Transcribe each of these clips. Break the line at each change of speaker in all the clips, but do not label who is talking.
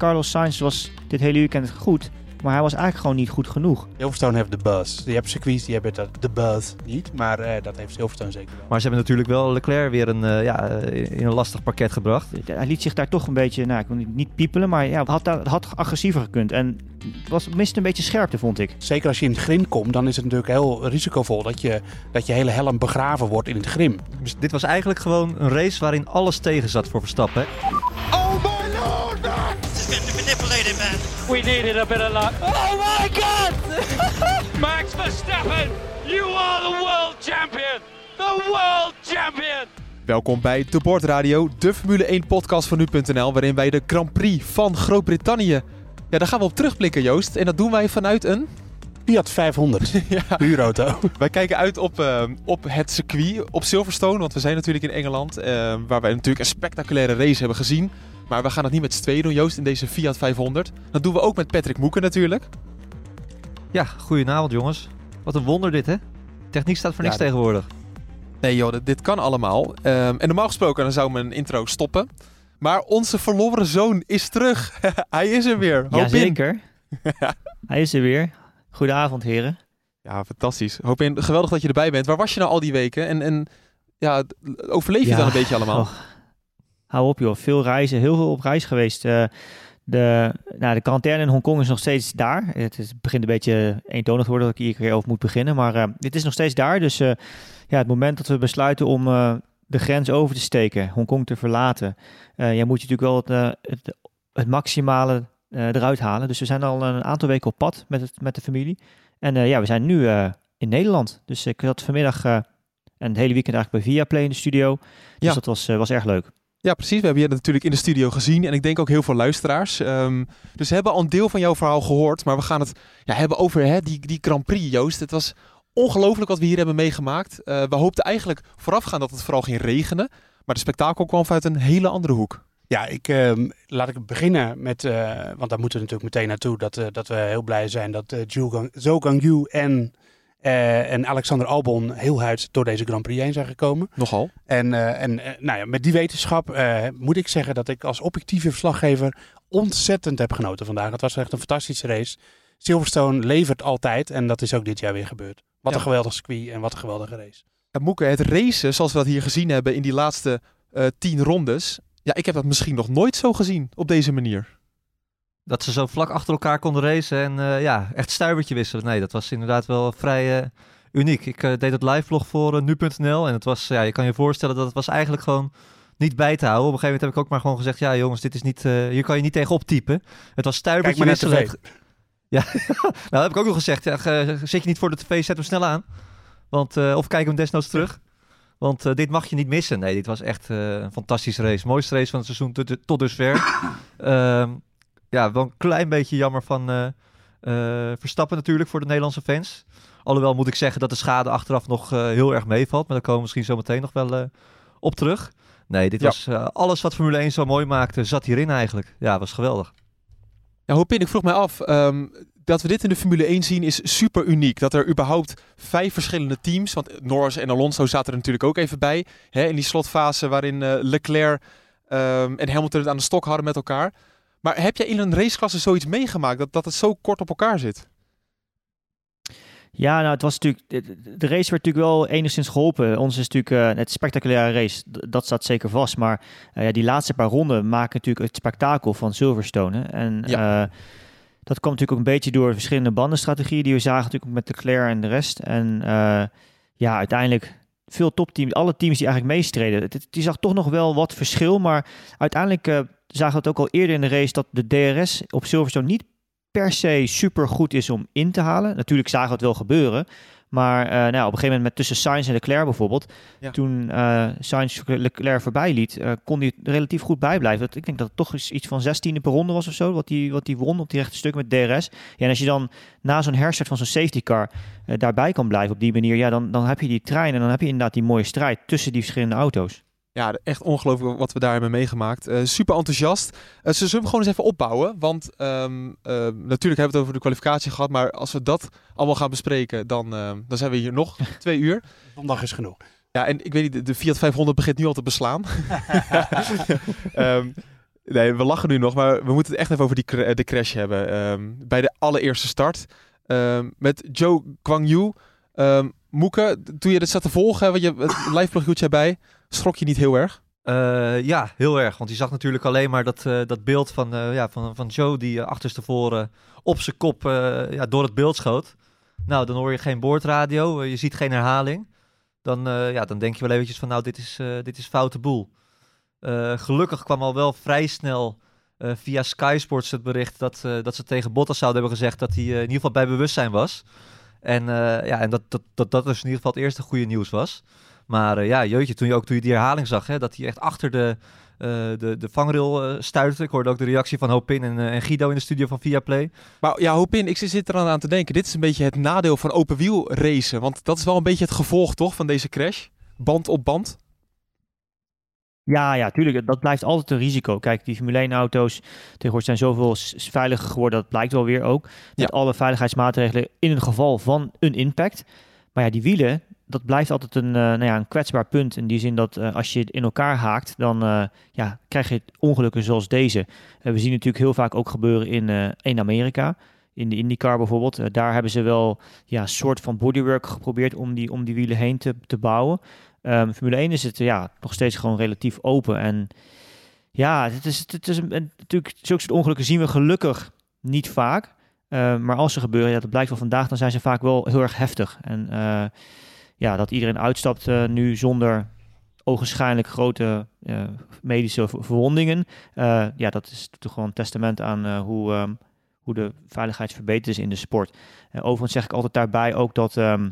Carlos Sainz was dit hele weekend goed. Maar hij was eigenlijk gewoon niet goed genoeg.
Silverstone heeft de buzz. Je hebt circuits die hebben dat, de buzz niet. Maar eh, dat heeft Silverstone zeker wel.
Maar ze hebben natuurlijk wel Leclerc weer een, eh, ja, in een lastig pakket gebracht.
Hij liet zich daar toch een beetje, nou, ik wil niet- piepelen, maar ja, had, had agressiever gekund. En was miste een beetje scherpte, vond ik.
Zeker als je in het grim komt, dan is het natuurlijk heel risicovol dat je, dat je hele helm begraven wordt in het grim.
Dus dit was eigenlijk gewoon een race waarin alles tegen zat voor Verstappen. hè.
We needed a bit of luck. Oh my god! Max Verstappen, you are the world champion! The world champion!
Welkom bij De Bord Radio, de Formule 1 podcast van nu.nl, waarin wij de Grand Prix van Groot-Brittannië, ja, daar gaan we op terugblikken Joost. En dat doen wij vanuit een,
Fiat 500,
ja,
huurauto.
wij kijken uit op, eh, op het circuit, op Silverstone, want we zijn natuurlijk in Engeland, eh, waar wij natuurlijk een spectaculaire race hebben gezien. Maar we gaan het niet met z'n tweeën doen Joost, in deze Fiat 500. Dat doen we ook met Patrick Moeken natuurlijk.
Ja, goedenavond jongens. Wat een wonder dit hè. Techniek staat voor niks
Ja, dat-
tegenwoordig.
Nee joh, dit, dit kan allemaal. Ehm, en normaal gesproken dan zou mijn intro stoppen. Maar onze verloren zoon is terug. Hij is er weer. Hoop.
Jazeker. Hij is er weer. Goedenavond, heren.
Ja, fantastisch. Hoop in. Geweldig dat je erbij bent. Waar was je nou al die weken? En, en ja, overleef je
Ja,
dan een beetje allemaal?
oh. Hou op joh, veel reizen, heel veel op reis geweest. Eh, de, nou, de quarantaine in Hongkong is nog steeds daar. Het is, het begint een beetje eentonig te worden dat ik hier keer over moet beginnen. Maar eh, dit is nog steeds daar. Dus eh, ja, het moment dat we besluiten om de grens over te steken, Hongkong te verlaten, ja, moet je natuurlijk wel het, het, het maximale eruit halen. Dus we zijn al een aantal weken op pad met, het, met de familie. En ja, we zijn nu in Nederland. Dus ik zat vanmiddag en het hele weekend eigenlijk bij Viaplay in de studio. Dus
Ja.
dat was, was erg leuk.
Ja, precies. We hebben je natuurlijk in de studio gezien. En ik denk ook heel veel luisteraars. Ehm, dus we hebben al een deel van jouw verhaal gehoord. Maar we gaan het ja, hebben over hè, die, die Grand Prix, Joost. Het was ongelooflijk wat we hier hebben meegemaakt. Eh, we hoopten eigenlijk voorafgaan dat het vooral ging regenen. Maar de spektakel kwam vanuit een hele andere hoek.
Ja, ik, ehm, laat ik beginnen met, eh, want daar moeten we natuurlijk meteen naartoe, dat, eh, dat we heel blij zijn dat eh Zhou Gang- Zhou Gangyu en, eh, en Alexander Albon heel huid door deze Grand Prix heen zijn gekomen.
Nogal.
En, eh, en eh, nou ja, met die wetenschap moet ik zeggen dat ik als objectieve verslaggever ontzettend heb genoten vandaag. Het was echt een fantastische race. Silverstone levert altijd en dat is ook dit jaar weer gebeurd. Wat
Ja.
een geweldig circuit en wat een geweldige race.
Ja, Moeke, het racen zoals we dat hier gezien hebben in die laatste tien rondes. Ja, ik heb dat misschien nog nooit zo gezien op deze manier.
Dat ze zo vlak achter elkaar konden racen en eh, ja, echt stuivertje wisselen. Nee, dat was inderdaad wel vrij eh, uniek. Ik eh, deed het live vlog voor nu.nl en het was, ja, je kan je voorstellen dat het was eigenlijk gewoon niet bij te houden. Op een gegeven moment heb ik ook maar gewoon gezegd, ja jongens, dit is niet, hier kan je niet tegen optypen. Het was stuivertje wisselen. Ja, nou dat heb ik ook nog gezegd. Ja, zet je niet voor de tv, zet hem snel aan. Want, of kijk hem desnoods terug. Want dit mag je niet missen. Nee, dit was echt een fantastische race. Mooiste race van het seizoen tot, tot dusver. Ehm, ja, wel een klein beetje jammer van eh, eh, Verstappen natuurlijk voor de Nederlandse fans. Alhoewel moet ik zeggen dat de schade achteraf nog eh, heel erg meevalt. Maar daar komen we misschien zo meteen nog wel op terug. Nee, dit
Ja.
was alles wat Formule 1 zo mooi maakte, zat hierin eigenlijk. Ja, was geweldig.
Ja, Hopin, ik vroeg mij af, ehm, dat we dit in de Formule 1 zien is super uniek. Dat er überhaupt vijf verschillende teams, want Norris en Alonso zaten er natuurlijk ook even bij. Hè, in die slotfase waarin Leclerc ehm, en Hamilton het aan de stok hadden met elkaar. Maar heb jij in een raceklasse zoiets meegemaakt, dat, dat het zo kort op elkaar zit?
Ja, nou, het was natuurlijk. De, de race werd natuurlijk wel enigszins geholpen. Ons is natuurlijk uh, het spectaculaire race, dat staat zeker vast. Maar uh, ja, die laatste paar ronden maken natuurlijk het spektakel van Silverstone. hè. En
Ja.
eh, dat kwam natuurlijk ook een beetje door verschillende bandenstrategieën die we zagen, natuurlijk met Leclerc en de rest. En eh, ja, uiteindelijk veel topteams, alle teams die eigenlijk meestreden. Het, het- je zag toch nog wel wat verschil, maar uiteindelijk eh, zagen we het ook al eerder in de race dat de DRS op Silverstone niet per se super goed is om in te halen. Natuurlijk zagen we het wel gebeuren. Maar eh, nou, op een gegeven moment met tussen Sainz en Leclerc bijvoorbeeld.
Ja.
Toen eh Sainz Leclerc voorbij liet, eh, kon hij relatief goed bij blijven. Dat, ik denk dat het toch iets van 16e per ronde was of zo. Wat hij wat die won op die rechte stuk met DRS. Ja, en als je dan na zo'n herstart van zo'n safety car daarbij kan blijven op die manier. Ja, dan, dan heb je die trein en dan heb je inderdaad die mooie strijd tussen die verschillende auto's.
Ja, echt ongelooflijk wat we daar hebben meegemaakt. Eh, super enthousiast. Eh, ze zullen hem gewoon eens even opbouwen. Want ehm, eh, natuurlijk hebben we het over de kwalificatie gehad. Maar als we dat allemaal gaan bespreken, dan, dan zijn we hier nog twee uur.
Zondag is genoeg.
Ja, en ik weet niet, de- de Fiat 500 begint nu al te beslaan. Ehm, Nee, we lachen nu nog, maar we moeten het echt even over die cra- de crash hebben. Ehm, bij de allereerste start met Joe Kwang Yu. Moeke, toen je dit zat te volgen, want je het live jij bij, schrok je niet heel erg?
Eh, ja, heel erg. Want je zag natuurlijk alleen maar dat, eh, dat beeld van, eh, ja, van, van Joe die achterstevoren op zijn kop ja, door het beeld schoot. Nou, dan hoor je geen boordradio, je ziet geen herhaling. Dan, ja, dan denk je wel eventjes van nou, dit is, dit is foute boel. Gelukkig kwam al wel vrij snel via Sky Sports het bericht dat, dat ze tegen Bottas zouden hebben gezegd dat hij in ieder geval bij bewustzijn was. En, ja, en dat, dat, dat dat dus in ieder geval het eerste goede nieuws was. Maar eh, ja, jeutje, toen je ook toen je die herhaling zag, hè, dat hij echt achter de, eh, de, de vangrail eh, stuitte. Ik hoorde ook de reactie van Hopin en, en Guido in de studio van Viaplay.
Maar ja, Hopin, ik zit er aan te denken. Dit is een beetje het nadeel van open wiel racen. Want dat is wel een beetje het gevolg toch van deze crash. Band op band.
Ja, ja, tuurlijk. Dat blijft altijd een risico. Kijk, die Formule 1 auto's tegenwoordig zijn zoveel veiliger geworden. Dat blijkt wel weer ook. Met alle veiligheidsmaatregelen in het geval van een impact. Maar ja, die wielen, dat blijft altijd een, eh, nou ja, een kwetsbaar punt. In die zin dat eh, als je het in elkaar haakt, dan eh, ja, krijg je ongelukken zoals deze. We zien natuurlijk heel vaak ook gebeuren in, in Amerika. In de IndyCar bijvoorbeeld. Daar hebben ze wel ja, soort van bodywork geprobeerd om die, om die wielen heen te, te bouwen. Ehm, Formule 1 is het ja, nog steeds gewoon relatief open. En ja, het is, het is een, en natuurlijk, zulke soort ongelukken zien we gelukkig niet vaak. Eh, maar als ze gebeuren, ja, dat blijkt wel vandaag, dan zijn ze vaak wel heel erg heftig. En ja, dat iedereen uitstapt eh, nu zonder ogenschijnlijk grote eh, medische ver- verwondingen. eh, ja, dat is toch gewoon een testament aan hoe, ehm, hoe de veiligheid verbeterd is in de sport. Overigens zeg ik altijd daarbij ook dat, ehm,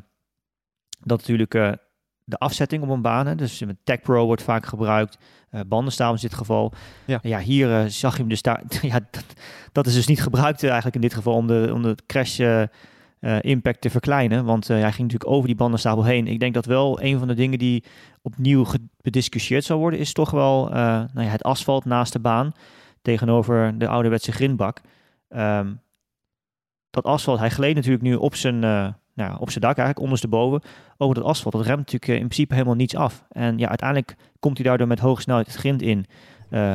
dat natuurlijk de afzetting op een baan, hè, dus met Tech Pro wordt vaak gebruikt, bandenstapels in dit geval.
Ja.
ja hier zag je hem dus daar. ja, dat, dat is dus niet gebruikt eigenlijk in dit geval om de, om de crash eh, impact te verkleinen. Want eh, hij ging natuurlijk over die bandenstapel heen. Ik denk dat wel een van de dingen die opnieuw bediscussieerd zal worden, is toch wel eh, nou ja, het asfalt naast de baan tegenover de ouderwetse grindbak. Ehm, dat asfalt, hij gleed natuurlijk nu op zijn, nou, op zijn dak eigenlijk, ondersteboven, over dat asfalt. Dat remt natuurlijk in principe helemaal niets af. En ja, uiteindelijk komt hij daardoor met hoge snelheid het grind in,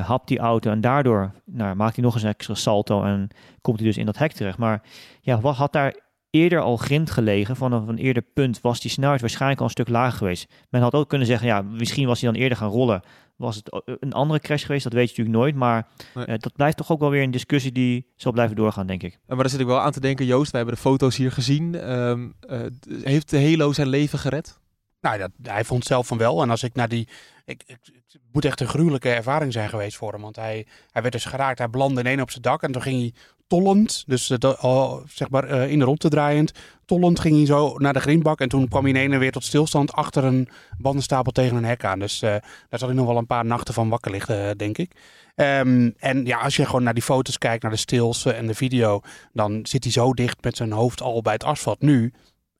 hapt die auto en daardoor nou, maakt hij nog eens een extra salto en komt hij dus in dat hek terecht. Maar ja, wat had daar eerder al grind gelegen, vanaf een eerder punt was die snelheid waarschijnlijk al een stuk lager geweest. Men had ook kunnen zeggen, ja, misschien was hij dan eerder gaan rollen. Was het een andere crash geweest? Dat weet je natuurlijk nooit. Maar
Nee.
eh, dat blijft toch ook wel weer een discussie die zal blijven doorgaan, denk ik.
Maar daar zit ik wel aan te denken, Joost. Wij hebben de foto's hier gezien. Ehm, eh, heeft de Halo zijn leven gered?
Nou, dat, hij vond zelf van wel. En als ik naar die. Ik, ik, het moet echt een gruwelijke ervaring zijn geweest voor hem. Want hij, hij werd dus geraakt. Hij belandde in één op zijn dak. En toen ging hij tollend. Dus eh, al, zeg maar eh, in de rondte draaiend. Tollend ging hij zo naar de grindbak. En toen kwam hij in één en weer tot stilstand. Achter een bandenstapel tegen een hek aan. Dus eh, daar zal hij nog wel een paar nachten van wakker liggen, denk ik. Ehm, en ja, als je gewoon naar die foto's kijkt, naar de stills eh, en de video. Dan zit hij zo dicht met zijn hoofd al bij het asfalt nu.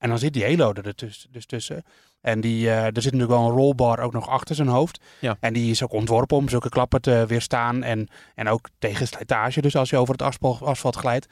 En dan zit die halo er dus, dus tussen. En die, eh, er zit natuurlijk wel een rollbar ook nog achter zijn hoofd.
Ja.
En die is ook ontworpen om zulke klappen te weerstaan. En, en ook tegen slijtage, dus als je over het asfalt, asfalt glijdt.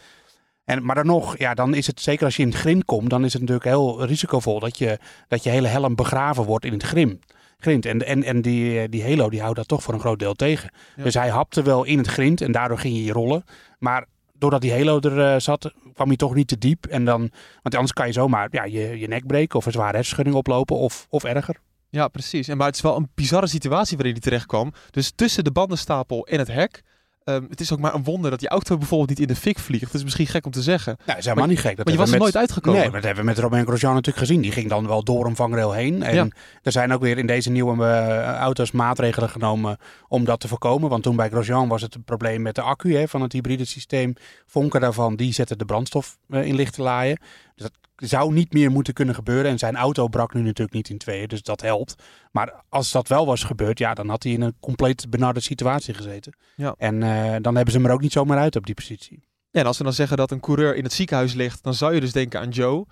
En, maar dan nog, ja, dan is het zeker als je in het grind komt, dan is het natuurlijk heel risicovol dat je, dat je hele helm begraven wordt in het grim, grind. En, en, en die, die halo die houdt dat toch voor een groot deel tegen.
Ja.
Dus hij hapte wel in het grind en daardoor ging hij rollen. Maar doordat die halo er eh, zat, kwam hij toch niet te diep. En dan, want anders kan je zomaar ja, je, je nek breken of een zware hersenschudding oplopen of, of erger.
Ja, precies. En, maar het is wel een bizarre situatie waarin hij terecht kwam. Dus tussen de bandenstapel en het hek. Ehm, het is ook maar een wonder dat die auto bijvoorbeeld niet in de fik vliegt. Dat is misschien gek om te zeggen.
Nou, dat is helemaal niet gek. Dat
Maar je was er nooit uitgekomen.
Nee, maar dat hebben we met Romain Grosjean natuurlijk gezien. Die ging dan wel door een vangrail heen. En
Ja.
er zijn ook weer in deze nieuwe eh, auto's maatregelen genomen om dat te voorkomen. Want toen bij Grosjean was het een probleem met de accu hè, van het hybride systeem. Vonken daarvan, die zetten de brandstof eh, in licht te laaien. Dus dat zou niet meer moeten kunnen gebeuren. En zijn auto brak nu natuurlijk niet in tweeën, dus dat helpt. Maar als dat wel was gebeurd, ja, dan had hij in een compleet benarde situatie gezeten.
Ja.
En eh, dan hebben ze hem er ook niet zomaar uit op die positie.
Ja, en als we dan zeggen dat een coureur in het ziekenhuis ligt, dan zou je dus denken aan Joe.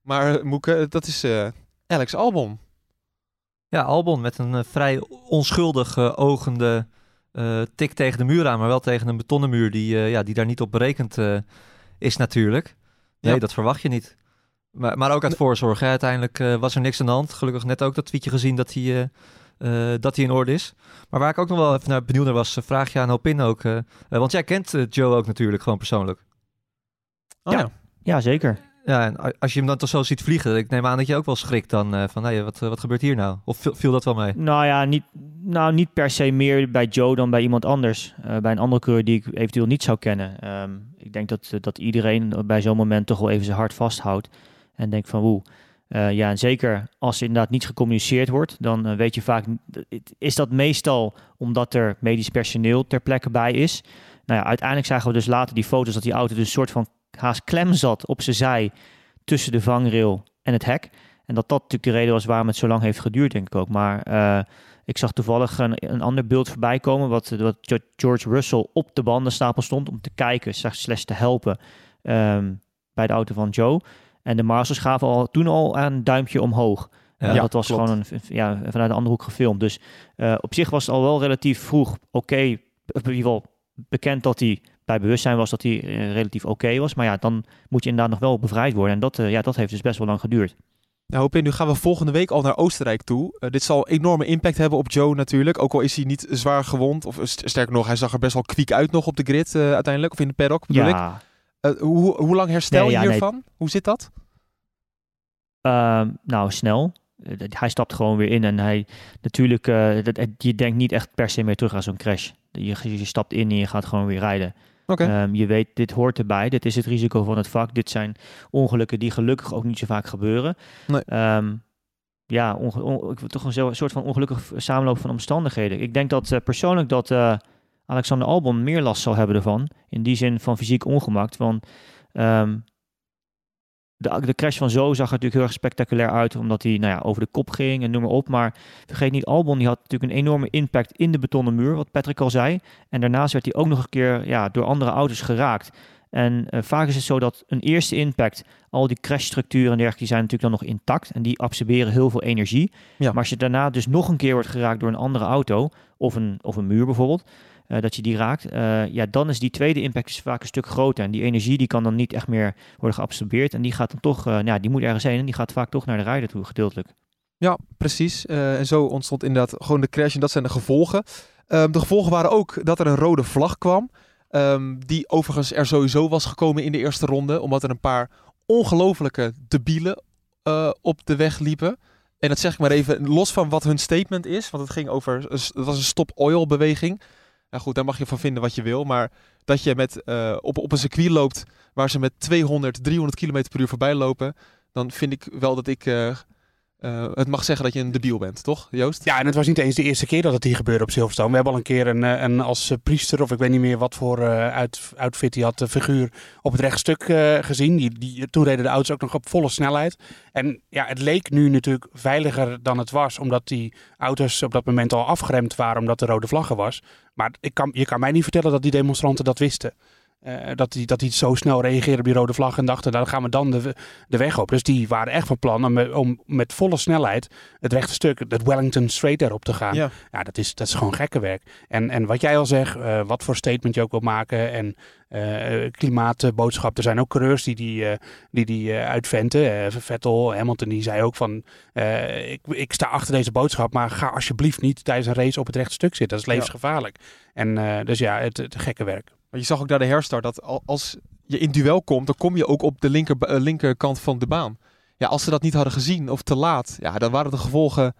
Maar eh, Moeke, dat is eh, Alex Albon.
Ja, Albon met een vrij onschuldig eh, ogende eh, tik tegen de muur aan, maar wel tegen een betonnen muur die, eh, ja, die daar niet op berekend eh, is natuurlijk. Nee,
Ja.
dat verwacht je niet. Maar, maar ook uit voorzorg. Hè. Uiteindelijk eh, was er niks aan de hand. Gelukkig net ook dat tweetje gezien dat hij eh, eh, dat hij in orde is. Maar waar ik ook nog wel even naar benieuwd naar was, vraag je aan Hopin ook. want jij kent Joe ook natuurlijk gewoon persoonlijk.
Oh,
Ja.
ja.
Ja, zeker.
Ja, en als je hem dan toch zo ziet vliegen, ik neem aan dat je ook wel schrikt dan eh, van, hey, wat, wat gebeurt hier nou? Of viel, dat wel mee?
Nou ja, niet, nou, niet per se meer bij Joe dan bij iemand anders. Eh, bij een andere coureur die ik eventueel niet zou kennen. Ehm, ik denk dat, eh, dat iedereen bij zo'n moment toch wel even zijn hart vasthoudt. En denkt van woe. Ja, en zeker als er inderdaad niet gecommuniceerd wordt, dan weet je vaak, is dat meestal omdat er medisch personeel ter plekke bij is. Nou ja, uiteindelijk zagen we dus later die foto's dat die auto dus een soort van haast klem zat op zijn zij tussen de vangrail en het hek. En dat dat natuurlijk de reden was waarom het zo lang heeft geduurd, denk ik ook. Maar eh, ik zag toevallig een, een ander beeld voorbij komen, wat, wat George Russell op de bandenstapel stond om te kijken, slash te helpen ehm, bij de auto van Joe. En de Marshals gaven al, toen al een duimpje omhoog.
Ja,
dat was
klopt.
gewoon een, ja, vanuit een andere hoek gefilmd. Dus eh, op zich was het al wel relatief vroeg oké. in ieder geval bekend dat hij bij bewustzijn was dat hij eh, relatief oké was. Maar ja, dan moet je inderdaad nog wel bevrijd worden. En dat, eh, ja, dat heeft dus best wel lang geduurd.
Nou, Hopin, nu gaan we volgende week al naar Oostenrijk toe. Eh, dit zal enorme impact hebben op Joe natuurlijk. Ook al is hij niet zwaar gewond. Of st- sterker nog, hij zag er best wel kwiek uit nog op de grid uiteindelijk. Of in de paddock bedoel.
Ja,
hoe, hoe lang herstel
Nee,
je
ja, nee.
hiervan? Hoe zit dat?
Ehm, nou, snel. Hij stapt gewoon weer in en hij natuurlijk, dat, het- je denkt niet echt per se meer terug aan zo'n crash. Je, je stapt in en je gaat gewoon weer rijden. Ehm, je weet, dit hoort erbij. Dit is het risico van het vak. Dit zijn ongelukken die gelukkig ook niet zo vaak gebeuren.
Nee.
Ehm, ja, onge- on- toch een soort van ongelukkig samenloop van omstandigheden. Ik denk dat eh, persoonlijk dat eh, Alexander Albon meer last zal hebben ervan. In die zin van fysiek ongemak. Want ehm, de, de crash van Zo zag er natuurlijk heel erg spectaculair uit. Omdat hij nou ja, over de kop ging en noem maar op. Maar vergeet niet, Albon die had natuurlijk een enorme impact in de betonnen muur. Wat Patrick al zei. En daarnaast werd hij ook nog een keer ja, door andere auto's geraakt. En eh, vaak is het zo dat een eerste impact, al die crashstructuren en dergelijke, die zijn natuurlijk dan nog intact. En die absorberen heel veel energie.
Ja.
Maar als je daarna dus nog een keer wordt geraakt door een andere auto, of een, of een muur bijvoorbeeld, eh, dat je die raakt, eh, ja, dan is die tweede impact vaak een stuk groter. En die energie die kan dan niet echt meer worden geabsorbeerd. En die gaat dan toch, eh, nou, ja, die moet ergens heen en die gaat vaak toch naar de rijder toe, gedeeltelijk.
Ja, precies. En zo ontstond inderdaad gewoon de crash en dat zijn de gevolgen. Ehm, de gevolgen waren ook dat er een rode vlag kwam. ehm, die overigens er sowieso was gekomen in de eerste ronde. Omdat er een paar ongelofelijke debielen eh, op de weg liepen. En dat zeg ik maar even los van wat hun statement is. Want het ging over, het was een stop-oil beweging. Nou goed, daar mag je van vinden wat je wil. Maar dat je met, eh, op, op een circuit loopt waar ze met 200, 300 km per uur voorbij lopen. Dan vind ik wel dat ik eh, eh, het mag zeggen dat je een debiel bent, toch Joost?
Ja, en het was niet eens de eerste keer dat het hier gebeurde op Silverstone. We hebben al een keer een, eh, een als eh, priester, of ik weet niet meer wat voor outfit hij had, de figuur op het rechtstuk gezien. Die, die, toen reden de auto's ook nog op volle snelheid. En ja, het leek nu natuurlijk veiliger dan het was, omdat die auto's op dat moment al afgeremd waren, omdat er rode vlaggen was. Maar ik kan, je kan mij niet vertellen dat die demonstranten dat wisten. Eh, dat die, dat die zo snel reageerden op die rode vlag en dachten, nou, dan gaan we dan de, de weg op. Dus die waren echt van plan om, met- om met volle snelheid het rechte stuk, het Wellington Straight erop te gaan.
Ja.
Ja, dat is, dat is gewoon gekke werk. En, en wat jij al zegt, eh, wat voor statement je ook wil maken en eh, klimaatboodschap. Er zijn ook coureurs die die, die, die uitventen. Vettel, Hamilton, die zei ook van, ik, ik sta achter deze boodschap, maar ga alsjeblieft niet tijdens een race op het rechte stuk zitten. Dat is levensgevaarlijk. En dus ja, het, het gekke werk.
Maar je zag ook naar de herstart dat al- als je in duel komt, dan kom je ook op de linker, eh, linkerkant van de baan. Ja, als ze dat niet hadden gezien of te laat, ja, dan waren de gevolgen,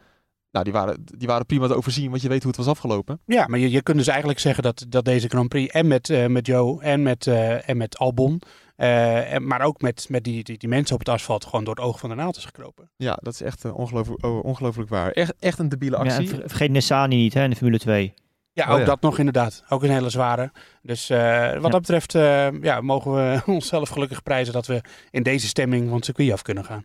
nou, die waren, die waren prima te overzien, want je weet hoe het was afgelopen.
Ja, maar je, je kunt dus eigenlijk zeggen dat, dat deze Grand Prix en met, eh, met Joe en met, eh, en met Albon, eh, en, maar ook met, met die, die, die mensen op het asfalt gewoon door het oog van de naald is gekropen.
Ja, dat is echt ongelooflijk, oh, ongelooflijk waar. Echt, echt een debiele
Ja,
actie.
ver- vergeet Nissani niet hè, in de Formule 2.
Ja,
Oh
ook
ja.
dat nog inderdaad. Ook een hele zware. Dus eh, wat
Ja.
dat betreft eh, ja, mogen we onszelf gelukkig prijzen dat we in deze stemming van het circuit af kunnen gaan.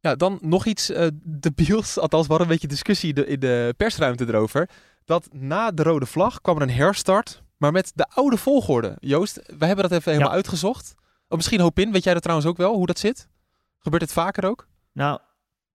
Ja, dan nog iets eh debiels, althans we een beetje discussie de, in de persruimte erover. Dat na de rode vlag kwam er een herstart, maar met de oude volgorde. Joost, we hebben dat even helemaal
Ja.
uitgezocht. Oh, misschien hoop in, weet jij dat trouwens ook wel, hoe dat zit? Gebeurt het vaker ook?
Nou,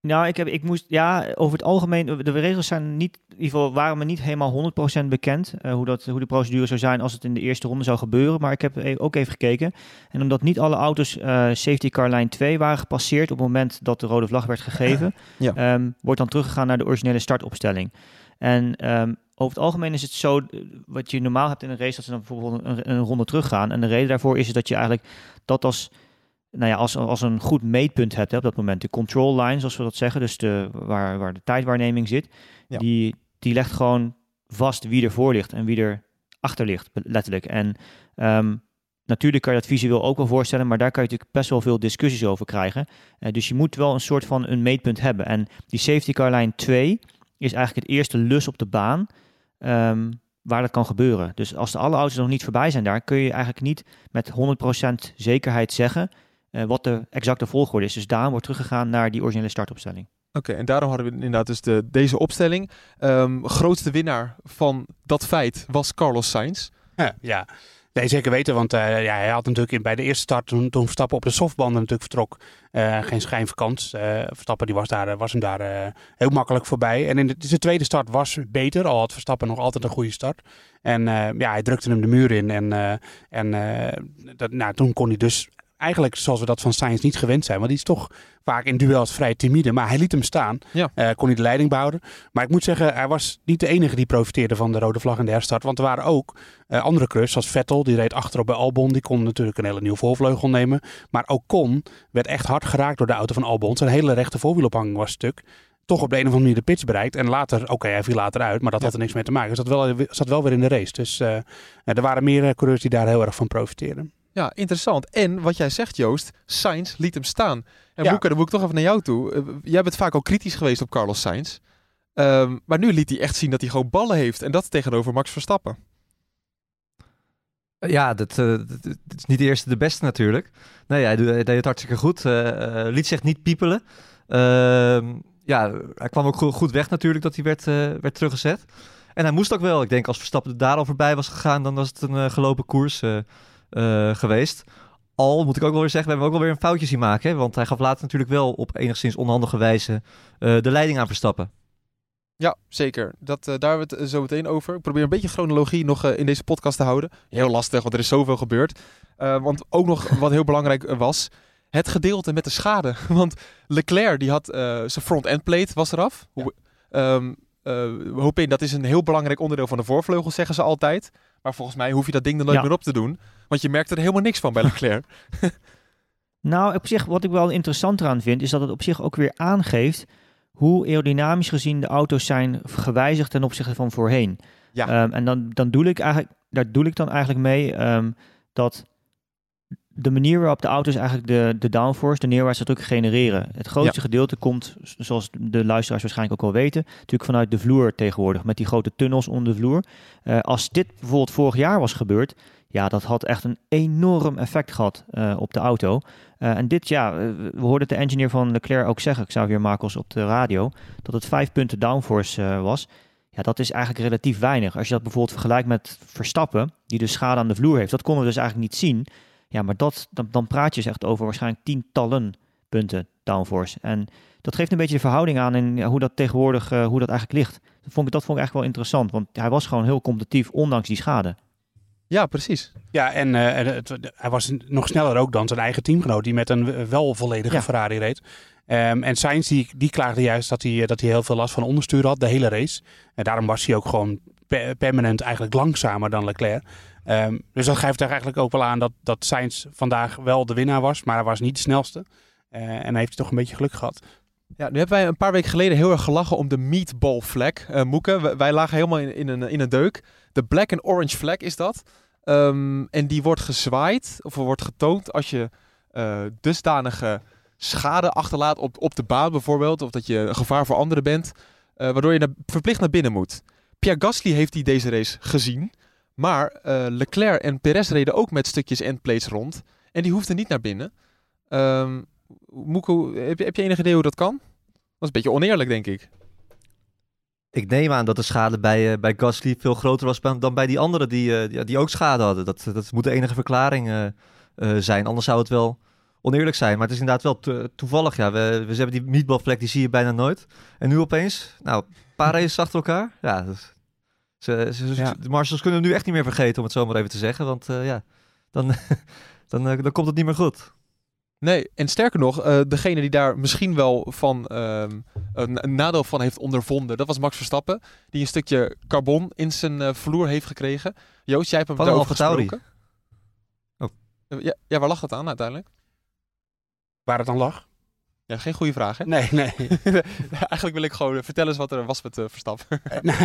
nou ik, heb, ik moest, ja, over het algemeen, de regels zijn niet, in ieder geval waren me niet helemaal 100% bekend eh, hoe, dat, hoe de procedure zou zijn als het in de eerste ronde zou gebeuren. Maar ik heb e- ook even gekeken. En omdat niet alle auto's eh, safety car lijn 2 waren gepasseerd op het moment dat de rode vlag werd gegeven,
Ja.
ehm, wordt dan teruggegaan naar de originele startopstelling. En ehm, over het algemeen is het zo, eh, wat je normaal hebt in een race, dat ze dan bijvoorbeeld een, een ronde teruggaan. En de reden daarvoor is dat je eigenlijk dat als, nou ja, als, als een goed meetpunt hebt hè, op dat moment. De control line, zoals we dat zeggen, dus de, waar, waar de tijdwaarneming zit,
Ja.
die, die legt gewoon vast wie er voor ligt en wie er achter ligt, letterlijk. En ehm, natuurlijk kan je dat visueel ook wel voorstellen, maar daar kan je natuurlijk best wel veel discussies over krijgen. Eh, dus je moet wel een soort van een meetpunt hebben. En die safety car lijn 2 is eigenlijk het eerste lus op de baan ehm, waar dat kan gebeuren. Dus als de alle auto's nog niet voorbij zijn daar, kun je eigenlijk niet met 100% zekerheid zeggen eh, wat de exacte volgorde is. Dus daarom wordt teruggegaan naar die originele startopstelling.
Oké, en daarom hadden we inderdaad dus de, deze opstelling. Ehm, grootste winnaar van dat feit was Carlos Sainz.
Ja, ja. Nee, zeker weten, want eh, ja, hij had natuurlijk in, bij de eerste start, toen, toen Verstappen op de softbanden natuurlijk vertrok, eh, geen schijn van kans. Eh, Verstappen die was, daar, was hem daar eh, heel makkelijk voorbij. En in de, zijn tweede start was beter, al had Verstappen nog altijd een goede start. En eh, ja, hij drukte hem de muur in en, eh, en eh, dat, nou, toen kon hij dus eigenlijk zoals we dat van Sainz niet gewend zijn. Want die is toch vaak in duels vrij timide. Maar hij liet hem staan.
Ja.
Eh, kon hij de leiding behouden. Maar ik moet zeggen, hij was niet de enige die profiteerde van de rode vlag in de herstart. Want er waren ook eh, andere coureurs, zoals Vettel. Die reed achterop bij Albon. Die kon natuurlijk een hele nieuwe voorvleugel nemen. Maar ook Con werd echt hard geraakt door de auto van Albon. Zijn hele rechte voorwielophanging was stuk. Toch op de een of andere manier de pitch bereikt. En later, oké, hij viel later uit. Maar dat
Ja.
had er niks mee te maken. Hij zat wel, zat wel weer in de race. Dus eh, er waren meer coureurs die daar heel erg van profiteerden.
Ja, interessant. En wat jij zegt, Joost, Sainz liet hem staan. En
Ja.
Boeke, dan moet ik toch even naar jou toe. Eh, jij bent vaak al kritisch geweest op Carlos Sainz. Ehm, maar nu liet hij echt zien dat hij gewoon ballen heeft. En dat tegenover Max Verstappen.
Ja, dat, eh, dat- is niet de eerste de beste natuurlijk. Nee, hij, deed het hartstikke goed. eh, eh, liet zich niet piepelen. Ehm, ja, hij kwam ook go- goed weg natuurlijk dat hij werd, eh, werd teruggezet. En hij moest ook wel. Ik denk als Verstappen er daar al voorbij was gegaan, dan was het een eh, gelopen koers eh, geweest. Al moet ik ook wel weer zeggen, we hebben ook wel weer een foutje zien maken. Hè? Want hij gaf later natuurlijk wel op enigszins onhandige wijze eh, de leiding aan Verstappen.
Ja, zeker. Dat, eh, daar hebben we het zo meteen over. Ik probeer een beetje chronologie nog in deze podcast te houden. Heel lastig, want er is zoveel gebeurd. Want ook nog wat heel belangrijk was, het gedeelte met de schade. Want Leclerc, die had zijn front-end plate was eraf.
Ja.
Hopin, dat is een heel belangrijk onderdeel van de voorvleugel, zeggen ze altijd. Maar volgens mij hoef je dat ding er nooit
Ja.
meer op te doen. Want je merkt er helemaal niks van bij Leclerc.
Nou, op zich, wat ik wel interessant eraan vind, is dat het op zich ook weer aangeeft hoe aerodynamisch gezien de auto's zijn gewijzigd ten opzichte van voorheen.
Ja.
Ehm, en dan, dan doe ik eigenlijk, daar doe ik dan eigenlijk mee ehm, dat de manier waarop de auto's eigenlijk de, de downforce, de neerwaartse druk genereren. Het grootste gedeelte komt, zoals de luisteraars waarschijnlijk ook wel weten, natuurlijk vanuit de vloer tegenwoordig, met die grote tunnels onder de vloer. Eh, als dit bijvoorbeeld vorig jaar was gebeurd, ja, dat had echt een enorm effect gehad eh, op de auto. Eh, en dit, ja, we hoorden de engineer van Leclerc ook zeggen, Xavier Marcos op de radio, dat het vijf punten downforce was. Ja, dat is eigenlijk relatief weinig. Als je dat bijvoorbeeld vergelijkt met Verstappen, die dus schade aan de vloer heeft, dat konden we dus eigenlijk niet zien. Ja, maar dat, dan, dan praat je dus echt over waarschijnlijk tientallen punten downforce. En dat geeft een beetje de verhouding aan en ja, hoe dat tegenwoordig, eh, hoe dat eigenlijk ligt. Dat vond, ik, dat vond ik eigenlijk wel interessant, want hij was gewoon heel competitief, ondanks die schade.
ja, precies.
Ja, en eh, het- hij was nog sneller ook dan zijn eigen teamgenoot, die met een wel volledige
Ja.
Ferrari reed. Ehm, en Sainz, die, die klaagde juist dat hij, dat hij heel veel last van onderstuur had, de hele race. En daarom was hij ook gewoon per- permanent eigenlijk langzamer dan Leclerc. Ehm, dus dat geeft er eigenlijk ook wel aan dat, dat Sainz vandaag wel de winnaar was, maar hij was niet de snelste. Eh, en hij heeft toch een beetje geluk gehad.
Ja, nu hebben wij een paar weken geleden heel erg gelachen om de meatball flag. Eh Moeke, wij, lagen helemaal in, in, een, in een deuk. De black and orange flag is dat. Ehm, en die wordt gezwaaid, of wordt getoond als je eh, dusdanige schade achterlaat op, op de baan bijvoorbeeld. Of dat je een gevaar voor anderen bent. waardoor je naar- verplicht naar binnen moet. Pierre Gasly heeft die deze race gezien. Maar eh, Leclerc en Perez reden ook met stukjes endplates rond. En die hoefden niet naar binnen. Ehm Moeke, heb je, heb je enig idee hoe dat kan? Dat is een beetje oneerlijk, denk ik.
Ik neem aan dat de schade bij, eh, bij Gasly veel groter was dan bij die anderen die, eh, die, die ook schade hadden. Dat, dat moet de enige verklaring zijn. Anders zou het wel oneerlijk zijn. Maar het is inderdaad wel to- toevallig. Ja. We, we hebben die meatballvlek, die zie je bijna nooit. En nu opeens, nou, een paar races achter elkaar. Ja, dat- ze, ze, ze-
Ja.
de marshals kunnen hem nu echt niet meer vergeten, om het zo maar even te zeggen. Want eh, ja, dan, dan, eh, dan komt het niet meer goed.
Nee, en sterker nog, eh, degene die daar misschien wel van ehm, een, een nadeel van heeft ondervonden, dat was Max Verstappen. Die een stukje carbon in zijn eh, vloer heeft gekregen. Joost, jij hebt hem
Van
daarover gesproken.
Oh.
Ja, ja, waar lag dat aan uiteindelijk?
Waar het dan lag?
Ja, geen goede vraag, hè?
Nee, nee.
Eigenlijk wil ik gewoon eh, vertellen eens wat er was met eh, Verstappen.
nou,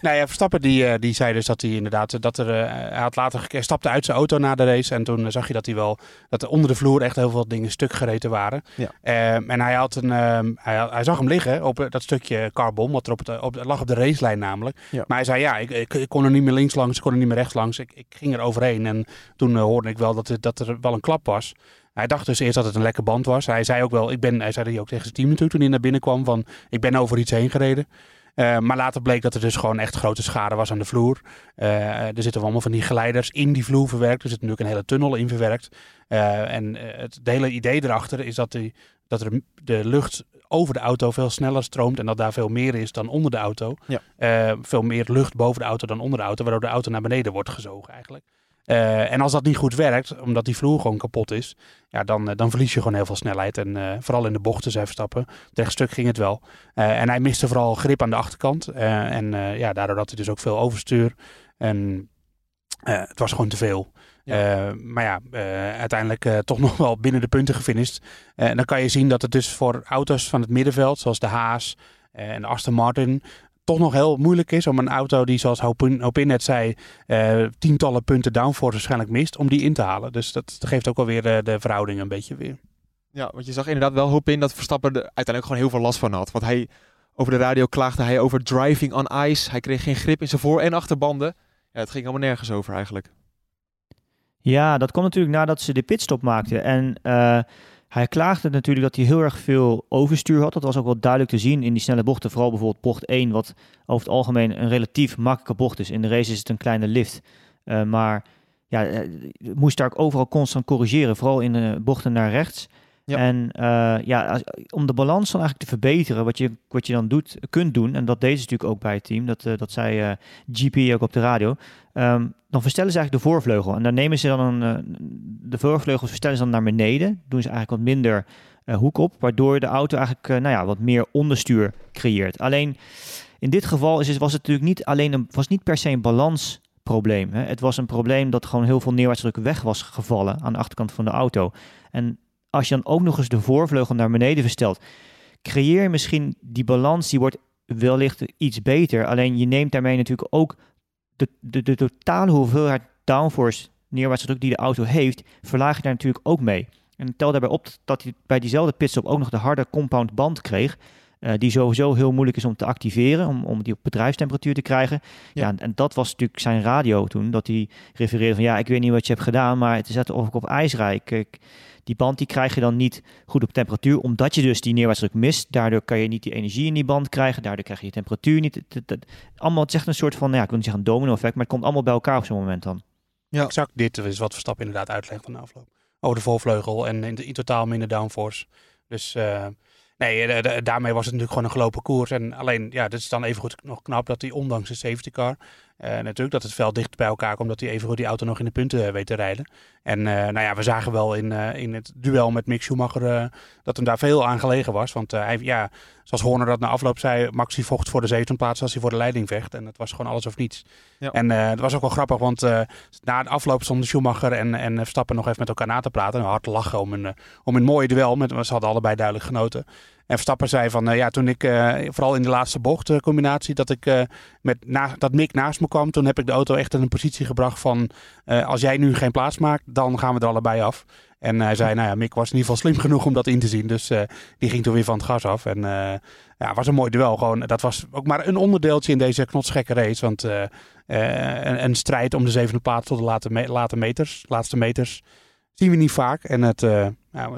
nou ja, Verstappen die, die zei dus dat hij inderdaad dat er hij had later hij stapte uit zijn auto na de race en toen zag je dat hij wel dat er onder de vloer echt heel veel dingen stuk gereten waren.
Ja.
Ehm, en hij had een ehm, hij, had- hij zag hem liggen op dat stukje carbon wat er op het, op, lag op de racelijn namelijk.
Ja.
Maar hij zei ja, ik, ik, ik kon er niet meer links langs, ik kon er niet meer rechts langs. Ik, ik ging er overheen en toen hoorde ik wel dat, dat er wel een klap was. Hij dacht dus eerst dat het een lekke band was. Hij zei ook wel, ik ben, hij zei dat ook tegen zijn team natuurlijk toen hij naar binnen kwam van ik ben over iets heen gereden. Eh, maar later bleek dat er dus gewoon echt grote schade was aan de vloer. Eh, er zitten allemaal van die geleiders in die vloer verwerkt. Er zit natuurlijk een hele tunnel in verwerkt. Eh, en het hele idee erachter is dat, die, dat er de lucht over de auto veel sneller stroomt. En dat daar veel meer is dan onder de auto.
Ja.
Veel meer lucht boven de auto dan onder de auto. Waardoor de auto naar beneden wordt gezogen eigenlijk. Eh, en als dat niet goed werkt, omdat die vloer gewoon kapot is, ja, dan, eh, dan verlies je gewoon heel veel snelheid. En eh, vooral in de bochten, zei Verstappen. Rechtstuk ging het wel. En hij miste vooral grip aan de achterkant. En ja, daardoor had hij dus ook veel overstuur. En het was gewoon te veel.
Ja.
Maar ja, uiteindelijk toch nog wel binnen de punten gefinished. En dan kan je zien dat het dus voor auto's van het middenveld, zoals de Haas en de Aston Martin, toch nog heel moeilijk is om een auto die, zoals Hopin, Hopin net zei, eh, tientallen punten downforce waarschijnlijk mist, om die in te halen. Dus dat geeft ook alweer de, de verhouding een beetje weer.
Ja, want je zag inderdaad wel hoop in dat Verstappen er uiteindelijk gewoon heel veel last van had. Want hij, over de radio klaagde hij over driving on ice. Hij kreeg geen grip in zijn voor- en achterbanden. Ja, het ging helemaal nergens over eigenlijk.
Ja, dat kwam natuurlijk nadat ze de pitstop maakten. En eh, hij klaagde natuurlijk dat hij heel erg veel overstuur had. Dat was ook wel duidelijk te zien in die snelle bochten. Vooral bijvoorbeeld bocht 1, wat over het algemeen een relatief makkelijke bocht is. In de race is het een kleine lift. Eh, maar ja, eh, moest daar ook overal constant corrigeren. Vooral in de bochten naar rechts. En eh, ja, om de balans dan eigenlijk te verbeteren, wat je, wat je dan doet, kunt doen, en dat deden ze natuurlijk ook bij het team, dat, eh, dat zei eh, GP ook op de radio, Ehm, dan verstellen ze eigenlijk de voorvleugel. En dan nemen ze dan een, de voorvleugels verstellen ze dan naar beneden. Doen ze eigenlijk wat minder hoek op. Waardoor de auto eigenlijk nou ja, wat meer onderstuur creëert. Alleen in dit geval is was het natuurlijk niet alleen een, was niet per se een balansprobleem. Hè. Het was een probleem dat gewoon heel veel neerwaartsdruk weg was gevallen aan de achterkant van de auto. En als je dan ook nog eens de voorvleugel naar beneden verstelt, creëer je misschien die balans, die wordt wellicht iets beter. Alleen je neemt daarmee natuurlijk ook de, de, de totale hoeveelheid downforce neerwaartse druk die de auto heeft, verlaag je daar natuurlijk ook mee. En tel daarbij op dat hij bij diezelfde pitstop ook nog de harde compound band kreeg. Eh, die sowieso heel moeilijk is om te activeren, om, om die op bedrijfstemperatuur te krijgen. Ja.
Ja.
en, en dat was natuurlijk zijn radio toen, dat hij refereerde van ja, ik weet niet wat je hebt gedaan, maar het is net of ik op ijs rijd. Ik- die band die krijg je dan niet goed op temperatuur, omdat je dus die neerwaartsdruk mist. Daardoor kan je niet die energie in die band krijgen, daardoor krijg je je temperatuur niet. Het, het- het- allemaal, het is echt een soort van, ja, ik wil niet zeggen een domino-effect, maar het komt allemaal bij elkaar op zo'n moment dan.
Ja.
Exact dit is wat Verstappen inderdaad uitlegt van de afloop. Over de voorvleugel en in, in totaal minder downforce. Dus eh, nee, eh, da- daarmee was het natuurlijk gewoon een gelopen koers. En alleen, ja, dit is dan even goed nog knap dat hij ondanks de safety car, eh, natuurlijk dat het veld dicht bij elkaar komt, dat hij even goed die auto nog in de punten eh, weet te rijden. En nou ja, we zagen wel in, in het duel met Mick Schumacher dat hem daar veel aan gelegen was. Want hij, ja, zoals Horner dat na afloop zei, Max die vocht voor de zevende plaats als hij voor de leiding vecht. En het was gewoon alles of niets.
Ja.
En eh het was ook wel grappig, want eh, na de afloop stonden Schumacher en, en Verstappen nog even met elkaar na te praten. En hard lachen om een, eh, om een mooie duel. Met, ze hadden allebei duidelijk genoten. En Verstappen zei van, ja, toen ik, vooral in de laatste bocht eh, combinatie, dat, ik, met dat Mick naast me kwam, toen heb ik de auto echt in een positie gebracht van, als jij nu geen plaats maakt, dan gaan we er allebei af. En hij zei, nou ja, Mick was in ieder geval slim genoeg om dat in te zien. Dus eh, die ging toen weer van het gas af. En eh, ja, was een mooi duel. Gewoon, dat was ook maar een onderdeeltje in deze knotsgekke race. Want eh, een, een strijd om de zevende plaats tot de late, me- meters, laatste meters, zien we niet vaak. En het,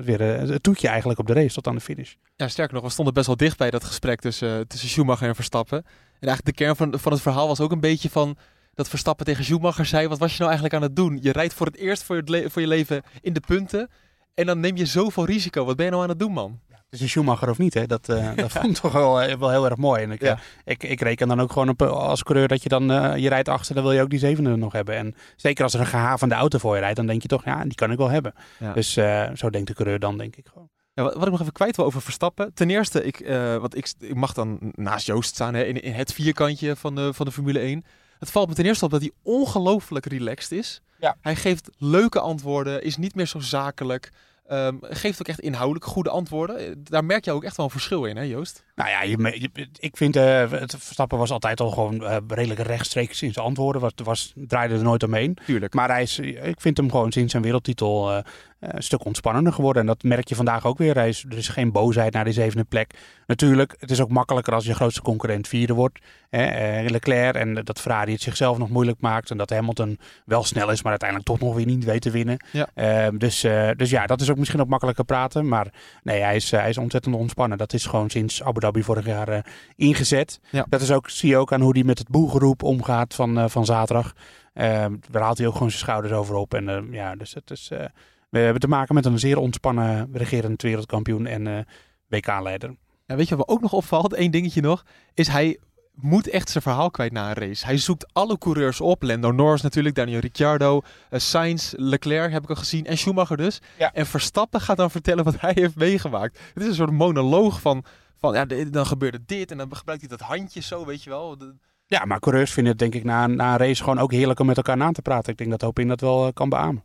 weer het toetje eigenlijk op de race tot aan de finish.
Ja, sterker nog, we stonden best wel dicht bij dat gesprek tussen, tussen Schumacher en Verstappen. En eigenlijk de kern van, van het verhaal was ook een beetje van dat Verstappen tegen Schumacher zei: Wat was je nou eigenlijk aan het doen? Je rijdt voor het eerst voor, het le- voor je leven in de punten. En dan neem je zoveel risico. Wat ben je nou aan het doen, man?
is een Schumacher of niet, hè? Dat, eh, dat vond ik toch wel, eh, wel heel erg mooi. En ik,
Ja.
eh, ik, ik reken dan ook gewoon op, als coureur dat je dan, je rijdt achter, dan wil je ook die zevende nog hebben. En zeker als er een gehavende auto voor je rijdt, dan denk je toch, ja, die kan ik wel hebben. Dus zo denkt de coureur dan, denk ik gewoon.
Ja, wat, wat ik nog even kwijt wil over Verstappen. Ten eerste, ik, want ik, ik mag dan naast Joost staan hè, in, in het vierkantje van de, van de Formule 1. Het valt me ten eerste op dat hij ongelooflijk relaxed is.
Ja.
Hij geeft leuke antwoorden, is niet meer zo zakelijk. ehm, geeft ook echt inhoudelijk goede antwoorden. Eh, Daar merk je ook echt wel een verschil in, hè Joost?
Nou ja, je, me- je- ik vind eh, het Verstappen was altijd al gewoon eh, redelijk rechtstreeks in zijn antwoorden. Was, was, draaide er nooit omheen.
Tuurlijk.
Maar hij is, ik vind hem gewoon sinds zijn wereldtitel eh, een stuk ontspannender geworden. En dat merk je vandaag ook weer. Hij is, er is geen boosheid naar die zevende plek. Natuurlijk, het is ook makkelijker als je grootste concurrent vierde wordt. Hè, Leclerc en dat Ferrari het zichzelf nog moeilijk maakt. En dat Hamilton wel snel is, maar uiteindelijk toch nog weer niet weet te winnen.
Ja.
Eh, dus, dus ja, dat is ook misschien ook makkelijker praten. Maar nee, hij is, hij is ontzettend ontspannen. Dat is gewoon sinds Abu Dhabi vorig jaar eh, ingezet.
Ja.
Dat is ook, zie je ook aan hoe hij met het boegeroep omgaat van, eh, van zaterdag. Eh, daar haalt hij ook gewoon zijn schouders over op. En eh, ja, dus het is, eh, we hebben te maken met een zeer ontspannen regerend wereldkampioen en WK-leider.
Ja, weet je wat me ook nog opvalt? Eén dingetje nog. Is hij moet echt zijn verhaal kwijt na een race. Hij zoekt alle coureurs op. Lando Norris natuurlijk, Daniel Ricciardo, eh, Sainz, Leclerc heb ik al gezien en Schumacher dus.
Ja.
En Verstappen gaat dan vertellen wat hij heeft meegemaakt. Het is een soort monoloog van, van ja, dan gebeurde dit en dan gebruikt hij dat handje zo, weet je wel. De-
Ja, maar coureurs vinden het denk ik na, na een race gewoon ook heerlijk om met elkaar na te praten. Ik denk dat Hopin dat wel eh, kan beamen.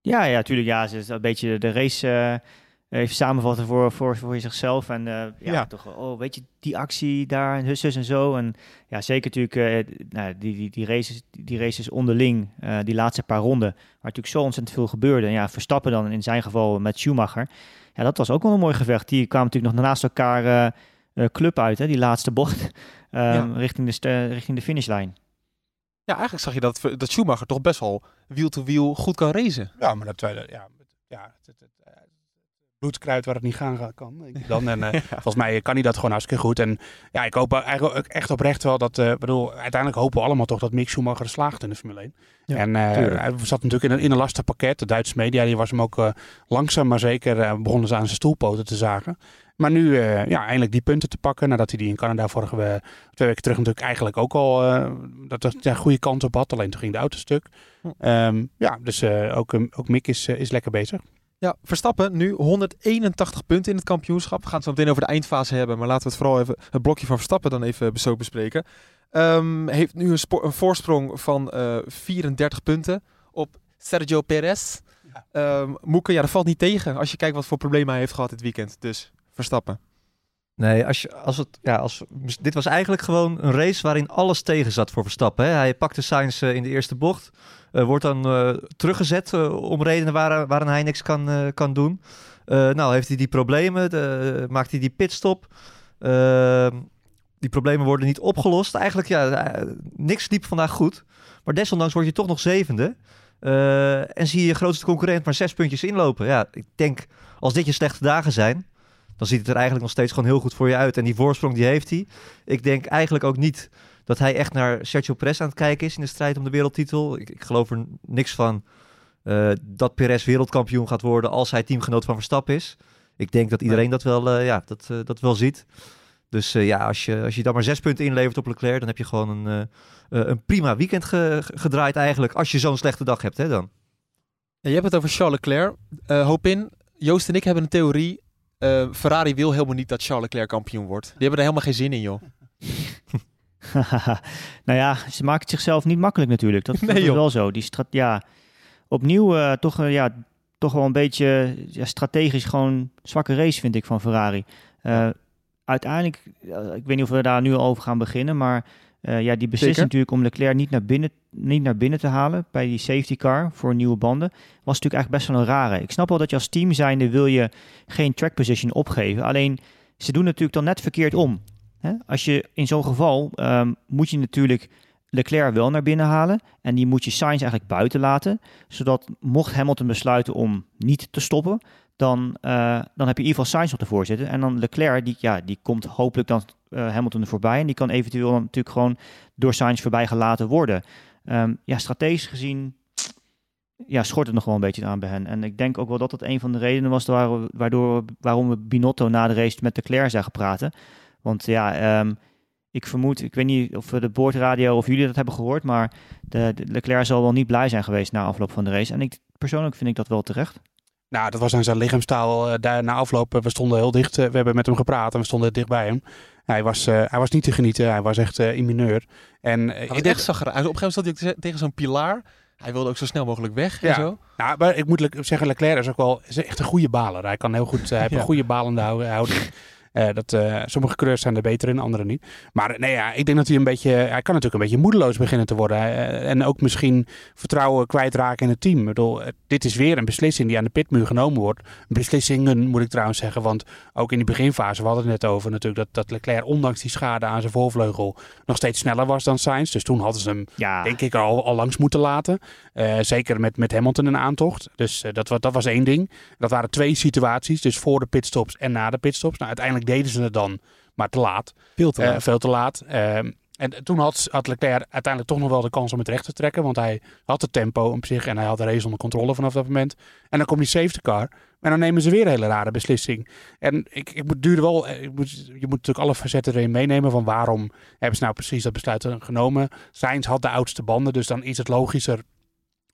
Ja, ja, tuurlijk. Ja, ze is een beetje de race eh, even samenvatten voor, voor, voor zichzelf. En eh, ja,
Ja.
toch, oh, weet je, die actie daar en husses en zo. En ja, zeker natuurlijk eh, nou, die, die, die, races, die races onderling, eh, die laatste paar ronden, waar natuurlijk zo ontzettend veel gebeurde. En ja, Verstappen dan in zijn geval met Schumacher. Ja, dat was ook wel een mooi gevecht. Die kwamen natuurlijk nog naast elkaar eh, eh, club uit, hè, die laatste bocht, ehm, richting, de, richting de finishlijn.
Ja, eigenlijk zag je dat, dat Schumacher toch best wel wiel-to-wiel goed kan racen.
Ja, maar dat tweede, ja, ja het, het, het, eh, bloedskruid waar het niet gaan ga- kan. Dan. En eh, volgens mij kan hij dat gewoon hartstikke goed. En ja, ik hoop eigenlijk ook echt oprecht wel dat, eh bedoel, uiteindelijk hopen we allemaal toch dat Mick Schumacher slaagt in de Formule 1.
Ja,
en eh,
tuurlijk.
hij zat natuurlijk in een, in een lastig pakket. De Duitse media die was hem ook eh, langzaam maar zeker eh, begonnen ze aan zijn stoelpoten te zagen. Maar nu eh, ja, eindelijk die punten te pakken. Nadat hij die in Canada vorige we- twee weken terug natuurlijk eigenlijk ook al eh, dat er ja, goede kans op had. Alleen toen ging de auto stuk.
Hm.
Ehm, ja, dus eh, ook, eh, ook Mick is, eh, is lekker bezig.
Ja, Verstappen nu 181 punten in het kampioenschap. We gaan het zo meteen over de eindfase hebben, maar laten we het vooral even het blokje van Verstappen dan even zo bespreken. Ehm, heeft nu een, een voorsprong van eh 34 punten op Sergio Perez.
Ja.
Ehm, Moeke, ja, dat valt niet tegen als je kijkt wat voor problemen hij heeft gehad dit weekend. Dus Verstappen.
Nee, als je, als het, ja, als, dit was eigenlijk gewoon een race waarin alles tegen zat voor Verstappen. Hè. Hij pakte Sainz eh, in de eerste bocht. eh, wordt dan eh, teruggezet om redenen waar, waarin hij niks kan, kan doen. Nou, heeft hij die problemen, maakt hij die pitstop. Ehm, die problemen worden niet opgelost. Eigenlijk, ja, niks liep vandaag goed. Maar desondanks word je toch nog zevende. En zie je je grootste concurrent maar zes puntjes inlopen. Ja, ik denk, als dit je slechte dagen zijn, dan ziet het er eigenlijk nog steeds gewoon heel goed voor je uit. En die voorsprong die heeft hij. Ik denk eigenlijk ook niet dat hij echt naar Sergio Perez aan het kijken is in de strijd om de wereldtitel. Ik, ik geloof er niks van eh, dat Perez wereldkampioen gaat worden als hij teamgenoot van Verstappen is. Ik denk dat iedereen dat wel, eh, ja, dat, eh, dat wel ziet. Dus ja, als je, als je dan maar zes punten inlevert op Leclerc, dan heb je gewoon een, een prima weekend ge- ge- gedraaid eigenlijk. Als je zo'n slechte dag hebt, hè dan.
Ja, je hebt het over Charles Leclerc. Hoop in, Joost en ik hebben een theorie. Eh, Ferrari wil helemaal niet dat Charles Leclerc kampioen wordt. Die hebben er helemaal geen zin in, joh.
nou ja, ze maken het zichzelf niet makkelijk natuurlijk. Dat, is wel zo. Die strat ja, opnieuw eh, toch, eh, ja, toch wel een beetje ja, strategisch gewoon zwakke race vind ik van Ferrari. Uiteindelijk, ik weet niet of we daar nu over gaan beginnen, maar ja, die beslissing natuurlijk om Leclerc niet naar, binnen, niet naar binnen te halen bij die safety car voor nieuwe banden, was natuurlijk eigenlijk best wel een rare. Ik snap wel dat je als team zijnde wil je geen track position opgeven. Alleen, ze doen natuurlijk dan net verkeerd om. Als je in zo'n geval ehm, moet je natuurlijk Leclerc wel naar binnen halen en die moet je Sainz eigenlijk buiten laten, zodat mocht Hamilton besluiten om niet te stoppen, dan, eh, dan heb je in ieder geval Sainz op de voorzitten en dan Leclerc die, ja, die komt hopelijk dan eh, Hamilton er voorbij en die kan eventueel dan natuurlijk gewoon door Sainz voorbij gelaten worden. Ehm, ja, strategisch gezien ja, schort het nog wel een beetje aan bij hen. En ik denk ook wel dat dat een van de redenen was waardoor, waarom we Binotto na de race met de Leclerc zagen praten. Want ja, ehm, ik vermoed, ik weet niet of de boordradio of jullie dat hebben gehoord, maar de, de Leclerc zal wel niet blij zijn geweest na afloop van de race. En ik, persoonlijk vind ik dat wel terecht.
Nou, dat was aan zijn lichaamstaal eh, daar na afloop. We stonden heel dicht. eh, we hebben met hem gepraat en we stonden dicht bij hem. Hij was, eh, hij was niet te genieten. Hij was echt eh in mineur. En eh,
Hij
ik
was echt zag Op een gegeven moment zat hij tegen zo'n pilaar. Hij wilde ook zo snel mogelijk weg en
Ja.
zo.
Nou, maar ik moet zeggen, Leclerc is ook wel is echt een goede baler. Hij kan heel goed, hij heeft
Ja.
een goede balende hou- houding. Eh, dat, eh, sommige coureurs zijn er beter in, andere niet. Maar nee, ja, ik denk dat hij een beetje, hij kan natuurlijk een beetje moedeloos beginnen te worden. Eh, en ook misschien vertrouwen kwijtraken in het team. Ik bedoel, eh, dit is weer een beslissing die aan de pitmuur genomen wordt. Beslissingen moet ik trouwens zeggen, want ook in die beginfase, we hadden het net over natuurlijk, dat, dat Leclerc ondanks die schade aan zijn voorvleugel nog steeds sneller was dan Sainz. Dus toen hadden ze hem
Ja,
denk ik al, al langs moeten laten. Eh, zeker met, met Hamilton een aantocht. Dus eh, dat, dat was één ding. Dat waren twee situaties. Dus voor de pitstops en na de pitstops. Nou, uiteindelijk deden ze het dan, maar te laat.
Veel te
Eh,
laat.
veel te laat. Ehm, en toen had, had Leclerc uiteindelijk toch nog wel de kans om het recht te trekken. Want hij had het tempo op zich en hij had de race onder controle vanaf dat moment. En dan komt die safety car. En dan nemen ze weer een hele rare beslissing. En ik, ik moet duurde wel. eh, Ik moet, je moet natuurlijk alle facetten erin meenemen. Van waarom hebben ze nou precies dat besluit genomen? Sainz had de oudste banden. Dus dan is het logischer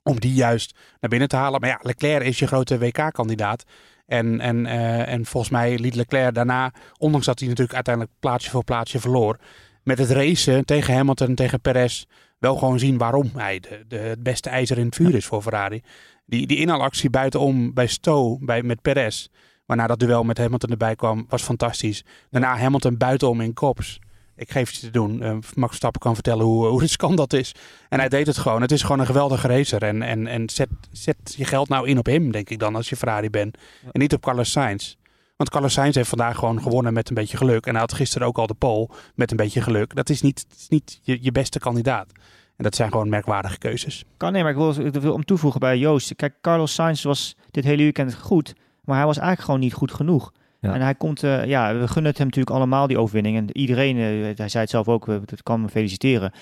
om die juist naar binnen te halen. Maar ja, Leclerc is je grote WK-kandidaat. En, en, eh, en volgens mij liet Leclerc daarna, ondanks dat hij natuurlijk uiteindelijk plaatsje voor plaatsje verloor, met het racen tegen Hamilton, tegen Perez, wel gewoon zien waarom hij de, de, het beste ijzer in het vuur is voor Ferrari. Die, die inhaalactie buitenom bij Stowe, bij, met Perez, waarna dat duel met Hamilton erbij kwam, was fantastisch. Daarna Hamilton buitenom in kops. Ik geef je te doen. Eh, Max Verstappen kan vertellen hoe, hoe riskant dat is. En hij deed het gewoon. Het is gewoon een geweldige racer. En, en, en zet, zet je geld nou in op hem, denk ik dan, als je Ferrari bent. En niet op Carlos Sainz. Want Carlos Sainz heeft vandaag gewoon gewonnen met een beetje geluk. En hij had gisteren ook al de pole met een beetje geluk. Dat is niet, is niet je, je beste kandidaat. En dat zijn gewoon merkwaardige keuzes.
kan nee, maar ik wil, ik wil om toevoegen bij Joost. Kijk, Carlos Sainz was dit hele weekend goed, maar hij was eigenlijk gewoon niet goed genoeg. En hij komt, eh, ja, we gunnen het hem natuurlijk allemaal die overwinning. En iedereen, eh, hij zei het zelf ook, we dat kan hem feliciteren.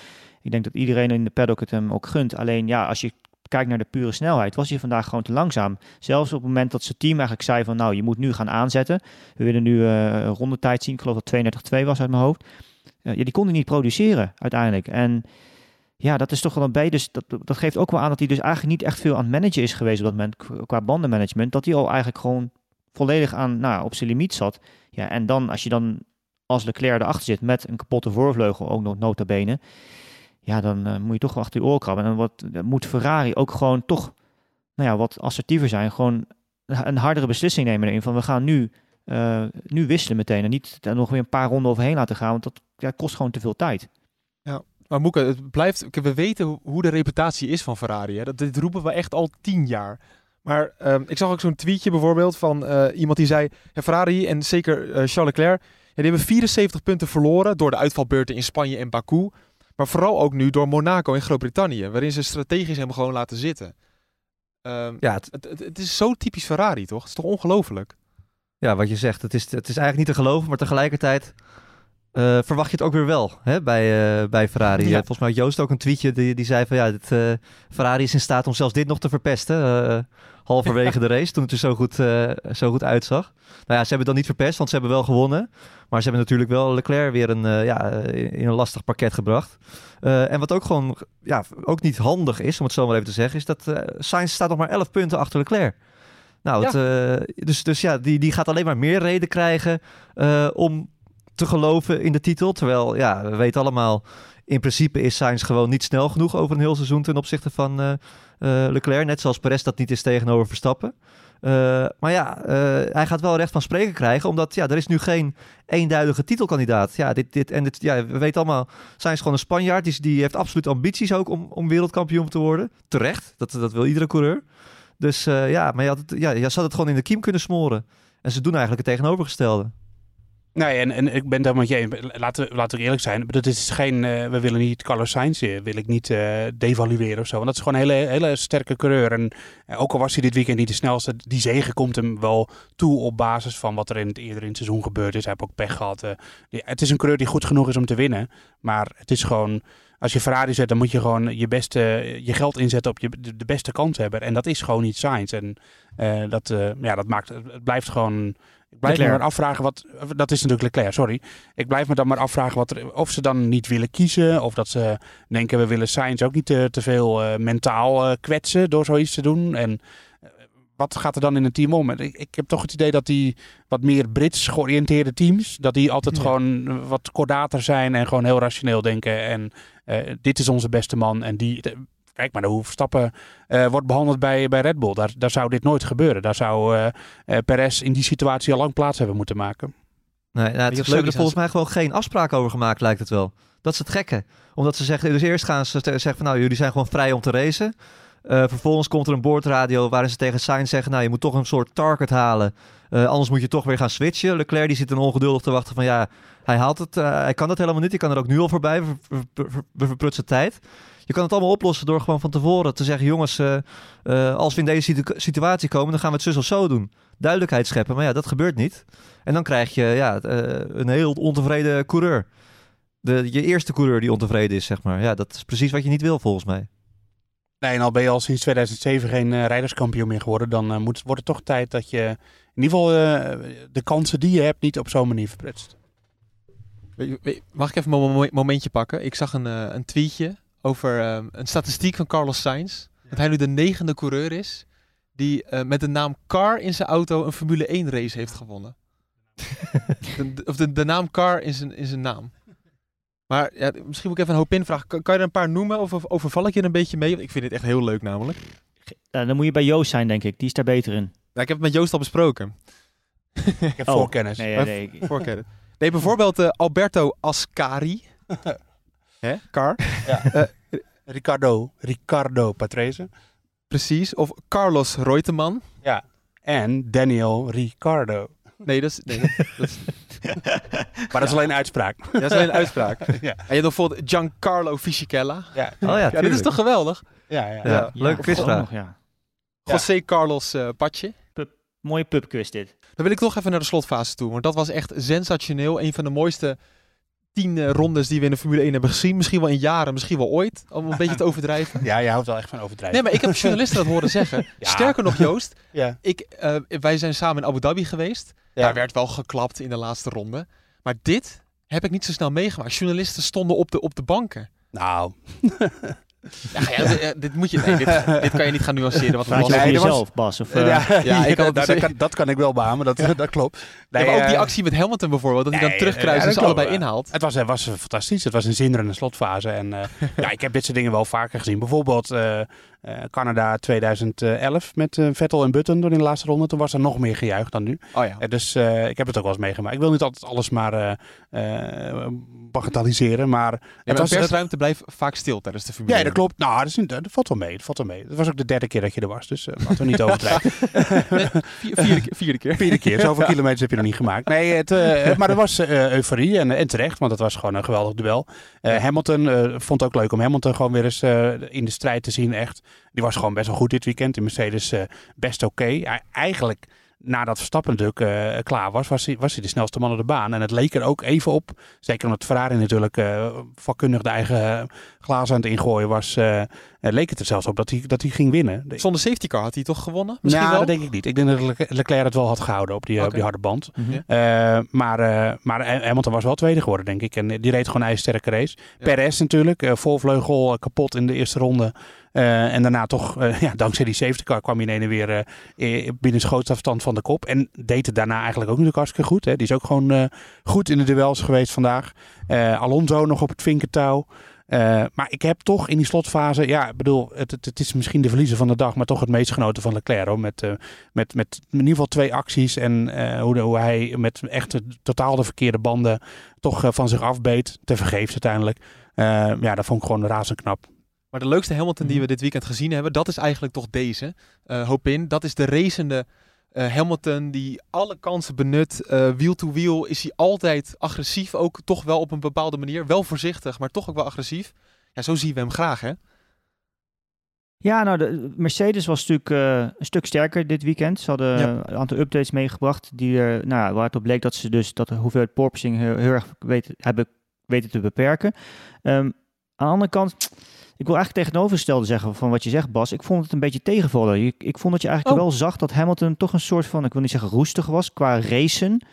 Ik denk dat iedereen in de paddock het hem ook gunt. Alleen ja, als je kijkt naar de pure snelheid, was hij vandaag gewoon te langzaam. Zelfs op het moment dat zijn team eigenlijk zei van, nou, je moet nu gaan aanzetten. We willen nu eh, een rondetijd zien. Ik geloof dat 32-2 was uit mijn hoofd. Eh, ja, die kon hij niet produceren uiteindelijk. En ja, dat is toch wel een beetje. Dus dat, dat geeft ook wel aan dat hij dus eigenlijk niet echt veel aan het managen is geweest op dat moment qu- qua bandenmanagement. Dat hij al eigenlijk gewoon volledig aan, nou, op zijn limiet zat. Ja, en dan als je dan als Leclerc erachter zit met een kapotte voorvleugel, ook nog nota bene. Ja, dan eh, moet je toch achter je oor krabben. En wat, moet Ferrari ook gewoon toch, nou ja, wat assertiever zijn. Gewoon een hardere beslissing nemen erin van we gaan nu, eh, nu wisselen meteen. En niet er nog weer een paar ronden overheen laten gaan, want dat ja, kost gewoon te veel tijd.
Maar Moeke, het blijft, we weten ho- hoe de reputatie is van Ferrari. Hè. Dat, dit roepen we echt al tien jaar. Maar ehm, ik zag ook zo'n tweetje bijvoorbeeld van eh, iemand die zei... Ja, Ferrari en zeker eh, Charles Leclerc... Ja, die hebben 74 punten verloren door de uitvalbeurten in Spanje en Baku. Maar vooral ook nu door Monaco en Groot-Brittannië. Waarin ze strategisch hem gewoon laten zitten. Ehm,
Ja, het,
het, het, het is zo typisch Ferrari, toch? Het is toch ongelooflijk?
ja, wat je zegt, het is, het is eigenlijk niet te geloven, maar tegelijkertijd eh, verwacht je het ook weer wel hè, bij, eh, bij Ferrari.
Ja.
Volgens mij had Joost ook een tweetje die, die zei van ja, dit, eh, Ferrari is in staat om zelfs dit nog te verpesten. halverwege de race, toen het er zo goed, zo goed uitzag. Nou ja, ze hebben het dan niet verpest, want ze hebben wel gewonnen. Maar ze hebben natuurlijk wel Leclerc weer een, ja, in een lastig pakket gebracht. En wat ook gewoon ja, ook niet handig is, om het zo maar even te zeggen, is dat Sainz staat nog maar 11 punten achter Leclerc. Nou, het, dus, dus ja, die, die gaat alleen maar meer reden krijgen om te geloven in de titel. Terwijl, ja, we weten allemaal, in principe is Sainz gewoon niet snel genoeg over een heel seizoen ten opzichte van eh, eh, Leclerc. Net zoals Perez dat niet is tegenover Verstappen. Eh, maar ja, hij gaat wel recht van spreken krijgen, omdat ja, er is nu geen eenduidige titelkandidaat. Ja, dit, dit, en dit, ja, we weten allemaal, Sainz gewoon een Spanjaard. Die, die heeft absoluut ambities ook om, om wereldkampioen te worden. Terecht, dat, dat wil iedere coureur. Dus ja, maar je, had het, ja, je zou het gewoon in de kiem kunnen smoren. En ze doen eigenlijk het tegenovergestelde.
Nee, en, en ik ben helemaal met je. Laten laten we eerlijk zijn. Dat is geen, eh, we willen niet Carlos Sainz, eh, wil ik niet eh, devalueren of zo. Want dat is gewoon een hele, hele sterke coureur. En ook al was hij dit weekend niet de snelste, die zegen komt hem wel toe op basis van wat er in het, eerder in het seizoen gebeurd is. Hij heeft ook pech gehad. eh. Het is een coureur die goed genoeg is om te winnen. Maar het is gewoon, als je Ferrari zet, dan moet je gewoon je, beste, je geld inzetten op je, de, beste kans hebben. En dat is gewoon niet Sainz. En dat, ja, dat maakt, het blijft gewoon... Ik blijf me
Leclerc.
maar afvragen wat. Dat is natuurlijk Leclerc, sorry. Ik blijf me dan maar afvragen wat er, of ze dan niet willen kiezen. Of dat ze denken, we willen Sainz ook niet te, te veel eh, mentaal eh, kwetsen door zoiets te doen. En eh, wat gaat er dan in een team om? Ik, ik heb toch het idee dat die wat meer Brits georiënteerde teams, dat die altijd
Ja.
gewoon eh, wat kordater zijn en gewoon heel rationeel denken. En eh, dit is onze beste man. En die. Kijk maar hoe Verstappen eh, wordt behandeld bij, bij Red Bull. Daar, daar zou dit nooit gebeuren. Daar zou eh eh, Perez in die situatie al lang plaats hebben moeten maken.
Nee, nou, het is leuk er volgens mij gewoon geen afspraak over gemaakt, lijkt het wel. Dat is het gekke. Omdat ze zeggen, dus eerst gaan ze zeggen van nou, jullie zijn gewoon vrij om te racen. Eh, vervolgens komt er een boordradio waarin ze tegen Sainz zeggen, nou, je moet toch een soort target halen. Eh, anders moet je toch weer gaan switchen. Leclerc die zit dan ongeduldig te wachten van ja, hij haalt het, eh, hij kan dat helemaal niet. Ik kan er ook nu al voorbij, we, ver- ver- ver- we verprutsen tijd. Je kan het allemaal oplossen door gewoon van tevoren te zeggen, jongens, eh, eh, als we in deze situ- situatie komen, dan gaan we het zus of zo doen. Duidelijkheid scheppen, maar ja, dat gebeurt niet. En dan krijg je ja, eh, een heel ontevreden coureur. De, je eerste coureur die ontevreden is, zeg maar. Ja, dat is precies wat je niet wil, volgens mij.
Nee, en al ben je al sinds 2007 geen eh, rijderskampioen meer geworden, dan moet, wordt het toch tijd dat je in ieder geval eh, de kansen die je hebt niet op zo'n manier verprutst.
Mag ik even een mo- momentje pakken? Ik zag een, eh, een tweetje over eh, een statistiek van Carlos Sainz. Dat hij nu de negende coureur is die eh, met de naam Car in zijn auto een Formule 1 race heeft gewonnen. de, de- of de, de naam Car in zijn, in zijn naam. Maar ja, misschien moet ik even een hoop invragen. Kan, kan je er een paar noemen of of overval ik je er een beetje mee? Want Ik vind dit echt heel leuk namelijk.
Nou, dan moet je bij Joost zijn, denk ik. Die is daar beter in.
Ja, ik heb het met Joost al besproken.
Ik heb
Oh,
voorkennis.
Nee, nee.
Voorkennen. Nee, bijvoorbeeld eh, Alberto Ascari. Hè? Car.
Ricardo, Ricardo Patrese
Precies. Of Carlos Reutemann.
en Daniel Ricardo.
Nee, dat is, nee, dat, is,
Maar dat is alleen uitspraak.
dat is alleen een uitspraak.
Ja.
En je hebt bijvoorbeeld Giancarlo Fisichella.
Ja,
Oh ja,
Ja, dit is toch geweldig?
ja, ja.
Ja,
Ja.
leuke
Ja,
quizvraag.
ja.
Ja.
José Carlos eh Patje.
Mooie pubquiz dit.
Dan wil ik toch even naar de slotfase toe. Want dat was echt sensationeel. Een van de mooiste tien eh, rondes die we in de Formule 1 hebben gezien. Misschien wel in jaren, misschien wel ooit. Om een beetje te overdrijven.
Ja, je houdt wel echt van overdrijven.
Nee, maar ik heb journalisten dat horen zeggen.
Ja.
Sterker nog, Joost.
ja.
Ik, eh, wij zijn samen in Abu Dhabi geweest.
Ja.
Daar werd wel geklapt in de laatste ronde. Maar dit heb ik niet zo snel meegemaakt. Journalisten stonden op de, op de banken.
Nou,
Ja, ja, dit, eh, dit moet je. Nee, dit, dit kan je niet gaan nuanceren. Wat
Praat je
Nee,
jezelf, Bas? Of, eh,
ja,
ja, ik
nou, dat, kan, dat kan ik wel beamen, dat, dat klopt.
Ja,
Nee,
maar ook die
eh,
actie met Hamilton bijvoorbeeld, dat hij dan terugkruist
ja,
en ze
klopt.
allebei inhaalt.
Het was, het was fantastisch. Het was een zinderende slotfase. En eh, ja, ik heb dit soort dingen wel vaker gezien. Bijvoorbeeld eh, eh, Canada 2011 met eh, Vettel en Button door in de laatste ronde. Toen was er nog meer gejuicht dan nu.
Oh ja.
Eh, dus eh, ik heb het ook wel eens meegemaakt. Ik wil niet altijd alles maar eh, eh, bagatelliseren. Maar
Ja,
het
maar
was, het-
persruimte blijft vaak stil tijdens de Formule
ja,
1.
dat klopt. Nou, dat, is, niet- dat valt wel mee. Dat valt wel mee. Het was ook de derde keer dat je er was. Dus eh, laten we niet overdrijven.
Vier- vierde, keer- vierde keer.
Vierde keer. Zoveel kilometers heb je nog niet gemaakt. Nee, het, eh, maar er was eh, euforie en, en terecht, want het was gewoon een geweldig duel. Eh, Hamilton eh, vond het ook leuk om Hamilton gewoon weer eens eh, in de strijd te zien, echt. Die was gewoon best wel goed dit weekend. In Mercedes eh, best oké. Hij- Eigenlijk, nadat Verstappen natuurlijk eh, klaar was, was hij, was hij de snelste man op de baan. En het leek er ook even op, zeker omdat Ferrari natuurlijk eh, vakkundig de eigen glazen aan het ingooien was, eh, eh, leek het er zelfs op dat hij, dat hij ging winnen.
Zonder safety car had hij toch gewonnen? Misschien
nou,
wel?
dat denk ik niet. Ik denk dat Lec- Leclerc het wel had gehouden op die, eh, op die harde band. Eh, maar, eh, maar Hamilton was wel tweede geworden, denk ik. En die reed gewoon een ijzersterke race.
Ja.
Perez natuurlijk, eh volvleugel kapot in de eerste ronde. Eh, en daarna toch, eh, ja, dankzij die safety car kwam hij in ene weer binnen schootsafstand van de kop. En deed het daarna eigenlijk ook natuurlijk hartstikke goed. Hè. Die is ook gewoon eh, goed in de duels geweest vandaag. Eh, Alonso nog op het vinkertouw. Eh, maar ik heb toch in die slotfase, ja, ik bedoel, het, het, het is misschien de verliezer van de dag, maar toch het meest genoten van Leclerc. Hoor, met, eh, met, met in ieder geval twee acties en eh, hoe, de- hoe hij met echt de- totaal de verkeerde banden toch van zich afbeet. Te vergeefs uiteindelijk. Eh, ja, dat vond ik gewoon razend knap.
Maar de leukste Hamilton die
Mhm.
we dit weekend gezien hebben, dat is eigenlijk toch deze. eh hoop in. Dat is de racende Eh, Hamilton die alle kansen benut. Eh, wiel to wiel is hij altijd agressief. Ook toch wel op een bepaalde manier. Wel voorzichtig, maar toch ook wel agressief. Ja, zo zien we hem graag, hè?
Ja, nou, de Mercedes was natuurlijk eh, een stuk sterker dit weekend. Ze hadden
Ja.
een aantal updates meegebracht die er, nou, ja, waar het op bleek dat ze dus dat de hoeveelheid porpoising heel, heel erg weten, hebben weten te beperken. Ehm, aan de andere kant, ik wil eigenlijk tegenovergestelde zeggen van wat je zegt, Bas. Ik vond het een beetje tegenvallen. Ik, ik vond dat je eigenlijk
Oh.
wel zag dat Hamilton toch een soort van, ik wil niet zeggen roestig was qua racen.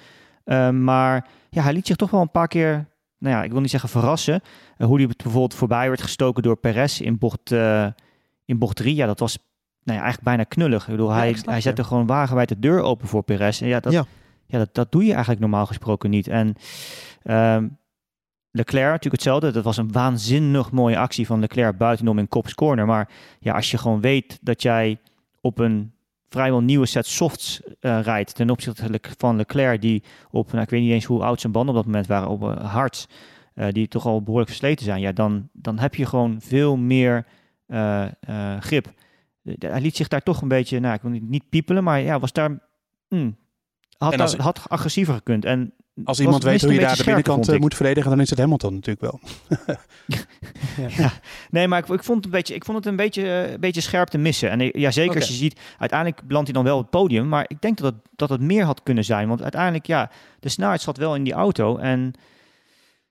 Ehm, maar ja, hij liet zich toch wel een paar keer, nou ja, ik wil niet zeggen verrassen. Eh, hoe hij bijvoorbeeld voorbij werd gestoken door Perez in bocht, eh, in bocht 3. Ja, dat was nou ja, eigenlijk bijna knullig. Ik bedoel,
Ja,
hij,
ik
hij
je.
zette gewoon wagenwijd de deur open voor Perez. En ja, dat,
Ja.
ja. dat, dat doe je eigenlijk normaal gesproken niet. En ehm, Leclerc natuurlijk hetzelfde. Dat was een waanzinnig mooie actie van Leclerc buitenom in Kops Corner. Maar ja, als je gewoon weet dat jij op een vrijwel nieuwe set softs eh, rijdt ten opzichte van Leclerc die op, nou, ik weet niet eens hoe oud zijn banden op dat moment waren, op uh, hards, eh, die toch al behoorlijk versleten zijn. Ja, dan, dan heb je gewoon veel meer eh, eh, grip. Eh, Hij liet zich daar toch een beetje, nou, ik wil niet, niet piepelen, maar ja, was daar, hmm, had, daar- had agressiever gekund. En
Als iemand weet hoe je daar de binnenkant
vond
eh, moet verdedigen, dan is het Hamilton natuurlijk wel.
Nee, maar ik, ik, vond het een beetje, ik vond het een beetje, eh, een beetje scherp te missen. En ja, zeker als je ziet, uiteindelijk belandt hij dan wel op het podium. Maar ik denk dat het, dat het meer had kunnen zijn. Want uiteindelijk, ja, de snelheid zat wel in die auto. En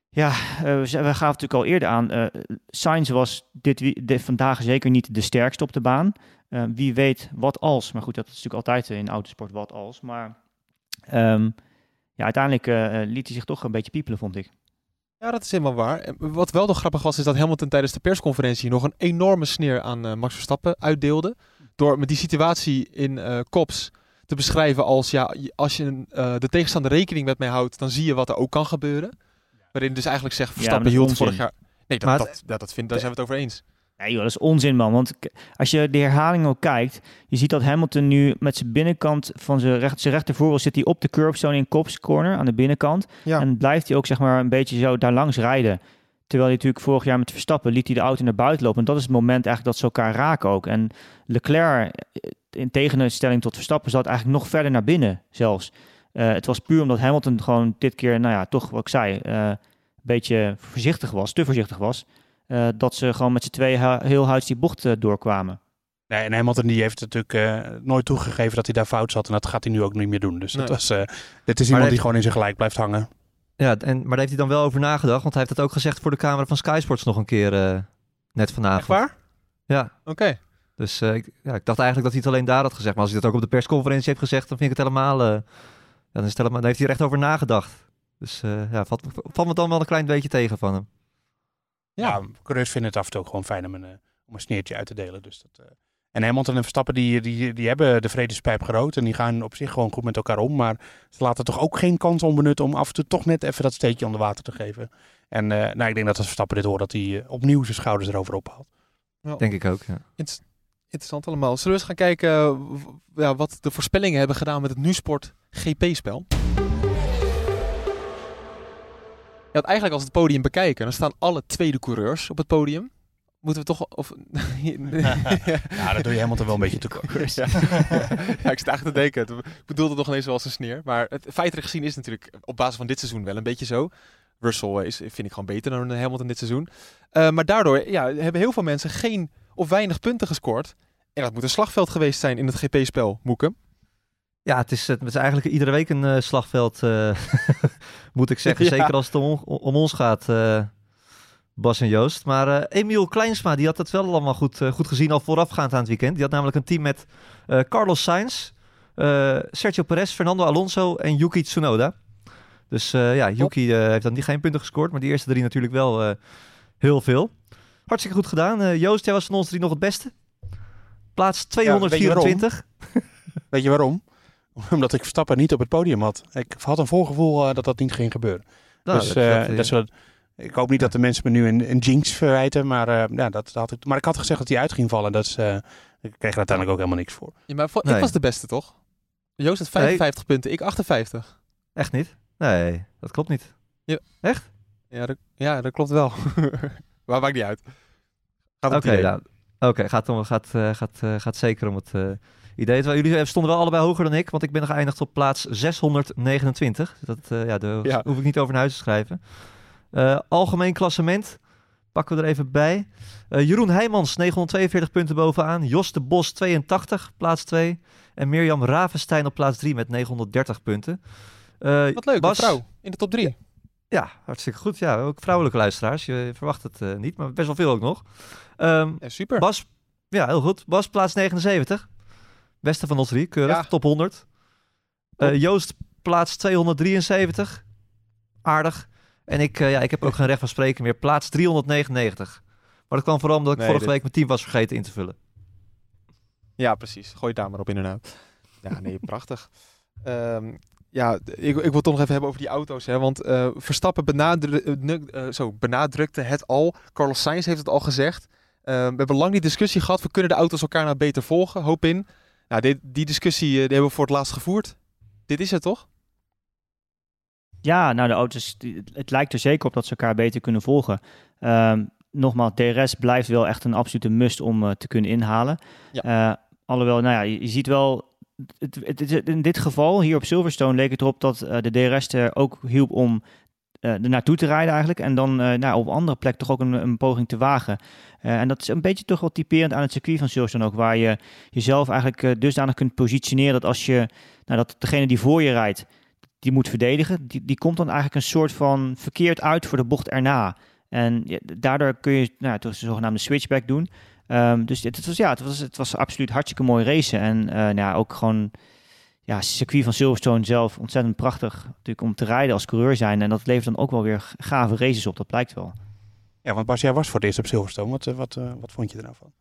ja, eh, we gaven natuurlijk al eerder aan. eh Sainz was dit, wie- dit vandaag zeker niet de sterkste op de baan. Wie weet wat als. Maar goed, dat is natuurlijk altijd in autosport wat als. Maar ehm, ja, uiteindelijk eh, eh, liet hij zich toch een beetje piepelen, vond ik.
Ja, dat is helemaal waar. Wat wel nog grappig was, is dat Hamilton tijdens de persconferentie nog een enorme sneer aan eh, Max Verstappen uitdeelde. Door met die situatie in eh Kops te beschrijven als, ja, je- als je een, eh, de tegenstander rekening met mij houdt, dan zie je wat er ook kan gebeuren. Waarin dus eigenlijk zegt, Verstappen
dat is
hield vorig jaar... Nee, dat,
Maar-
dat, dat, dat vind, daar zijn we het over eens.
Nee joh, dat is onzin man. Want als je de herhaling ook kijkt, je ziet dat Hamilton nu met zijn binnenkant van zijn, recht, zijn rechtervoorwiel zit hij op de curbstone in Cops corner aan de binnenkant.
Ja.
En blijft hij ook zeg maar een beetje zo daar langs rijden. Terwijl hij natuurlijk vorig jaar met Verstappen liet hij de auto naar buiten lopen. En dat is het moment eigenlijk dat ze elkaar raken ook. En Leclerc, eh, in tegenstelling tot Verstappen, zat eigenlijk nog verder naar binnen zelfs. Eh, het was puur omdat Hamilton gewoon dit keer, nou ja, toch wat ik zei, eh, een beetje voorzichtig was, te voorzichtig was. Eh, dat ze gewoon met z'n tweeën ha- heel huids die bocht eh, doorkwamen.
Nee, en Hamilton die heeft natuurlijk eh, nooit toegegeven dat hij daar fout zat. En dat gaat hij nu ook niet meer doen. Dus dat was, eh, dit is iemand
heeft-
die gewoon in zijn gelijk blijft hangen.
Ja, en, maar daar heeft hij dan wel over nagedacht. Want hij heeft het ook gezegd voor de camera van Sky Sports nog een keer eh, net vanavond.
Echt waar?
Ja,
Oké.
dus eh, ik, ja, ik dacht eigenlijk dat hij het alleen daar had gezegd. Maar als hij dat ook op de persconferentie heeft gezegd, dan vind ik het helemaal... eh, dan, is het helemaal dan heeft hij er echt over nagedacht. Dus eh, ja, valt, valt me dan wel een klein beetje tegen van hem.
Ja, coureurs vinden het af en toe ook gewoon fijn om een, eh, om een sneertje uit te delen. Dus dat, eh. En Hamilton en Verstappen die, die, die hebben de vredespijp gerood. En die gaan op zich gewoon goed met elkaar om. Maar ze laten toch ook geen kans onbenut om af en toe toch net even dat steekje onder water te geven. En eh, nou, ik denk dat als Verstappen dit hoort, dat hij opnieuw zijn schouders erover ophaalt.
Denk ik ook, ja.
Inter- Interessant allemaal. Zullen we eens gaan kijken ja, wat de voorspellingen hebben gedaan met het NuSport GP-spel? Want eigenlijk als het podium bekijken, dan staan alle tweede coureurs op het podium. Moeten we toch... Of,
Ja, dat doe je Hamilton wel een beetje tekort.
ja. ja, ik zit eigenlijk te denken. Ik bedoelde nog ineens wel als een sneer. Maar het feitelijk gezien is het natuurlijk op basis van dit seizoen wel een beetje zo. Russell is, vind ik gewoon beter dan Hamilton dit seizoen. Eh, maar daardoor ja, hebben heel veel mensen geen of weinig punten gescoord. En dat moet een slagveld geweest zijn in het GP-spel, Moeke.
Ja, het is, het is eigenlijk iedere week een eh, slagveld, eh, moet ik zeggen.
Ja.
Zeker als het om, om ons gaat, eh, Bas en Joost. Maar Emiel Kleinsma, die had het wel allemaal goed, goed gezien al voorafgaand aan het weekend. Die had namelijk een team met Carlos Sainz, Sergio Perez, Fernando Alonso en Yuki Tsunoda. Dus ja, Yuki heeft dan niet geen punten gescoord, maar die eerste drie natuurlijk wel heel veel. Hartstikke goed gedaan. Joost, jij was van ons drie nog het beste. Plaats
weet je waarom?
224.
Weet je waarom? Omdat ik Verstappen niet op het podium had. Ik had een voorgevoel eh, dat dat niet ging gebeuren.
Nou,
dus
dat-
eh,
dat,
ik hoop niet dat de mensen me nu een, een jinx verwijten. Maar, eh, ja, dat, dat had ik, maar ik had gezegd dat hij uit ging vallen. Dat is, eh, ik kreeg er uiteindelijk ook helemaal niks voor.
Ja, maar
Nee.
ik was de beste, toch? Joost had 55 punten, ik 58.
Echt niet? Nee, dat klopt niet.
Ja, dat, ja, dat klopt wel. maar maakt niet uit.
Oké,
idee.
nou, oké, gaat, om, gaat, eh, gaat, eh, gaat zeker om het eh, idee. Terwijl jullie stonden wel allebei hoger dan ik, want ik ben nog geëindigd op plaats 629. Dat eh, ja, daar
Ja.
hoef ik niet over naar huis te schrijven. Eh, algemeen klassement pakken we er even bij. Eh, Jeroen Heijmans, 942 punten bovenaan. Jos de Bos, 82, plaats 2. En Mirjam Ravenstein op plaats 3 met 930 punten. Eh,
Wat leuk,
Bas,
een vrouw in de top 3.
Ja, hartstikke goed. Ja, ook vrouwelijke luisteraars. Je verwacht het eh, niet, maar best wel veel ook nog. Ehm,
Ja, super.
Bas, ja, heel goed. Bas, plaats 79. Beste van ons drie, keurig.
Ja.
Top 100. Eh, Joost, plaats 273. Aardig. En ik, eh, ja, ik heb ook geen recht van spreken meer. Plaats 399. Maar dat kwam vooral omdat ik
Nee,
vorige
dit-
week mijn team was vergeten in te vullen.
Ja, precies. Gooi het daar maar op inderdaad. Ja, nee, prachtig. Ehm, ja, ik, ik wil toch nog even hebben over die auto's. Hè, want eh, Verstappen benadru eh, eh, zo, benadrukte het al. Carlos Sainz heeft het al gezegd. We hebben lang die discussie gehad. We kunnen de auto's elkaar nou beter volgen. Hoop in. Nou, dit, die discussie die hebben we voor het laatst gevoerd. Dit is het toch?
Ja, nou de auto's, het lijkt er zeker op dat ze elkaar beter kunnen volgen. Ehm, nogmaals, DRS blijft wel echt een absolute must om te kunnen inhalen.
Ja.
Alhoewel, nou ja, je ziet wel, in dit geval, hier op Silverstone, leek het erop dat eh, de DRS er ook hielp om eh er naartoe te rijden eigenlijk. En dan eh, nou, op andere plek toch ook een, een poging te wagen. En dat is een beetje toch wel typerend aan het circuit van Silverstone ook, waar je jezelf eigenlijk dusdanig kunt positioneren dat als je, nou dat degene die voor je rijdt, die moet verdedigen, die, die komt dan eigenlijk een soort van verkeerd uit voor de bocht erna. En daardoor kun je nou, was een zogenaamde switchback doen. Ehm, dus het, het was, ja, het, was, het was absoluut hartstikke mooi racen. En eh, nou ja, ook gewoon ja, circuit van Silverstone zelf ontzettend prachtig natuurlijk om te rijden als coureur zijn. En dat levert dan ook wel weer gave races op, dat blijkt wel.
Ja, want Bas, jij was voor het eerst op Silverstone. Wat, eh, wat, eh, wat vond je er nou van?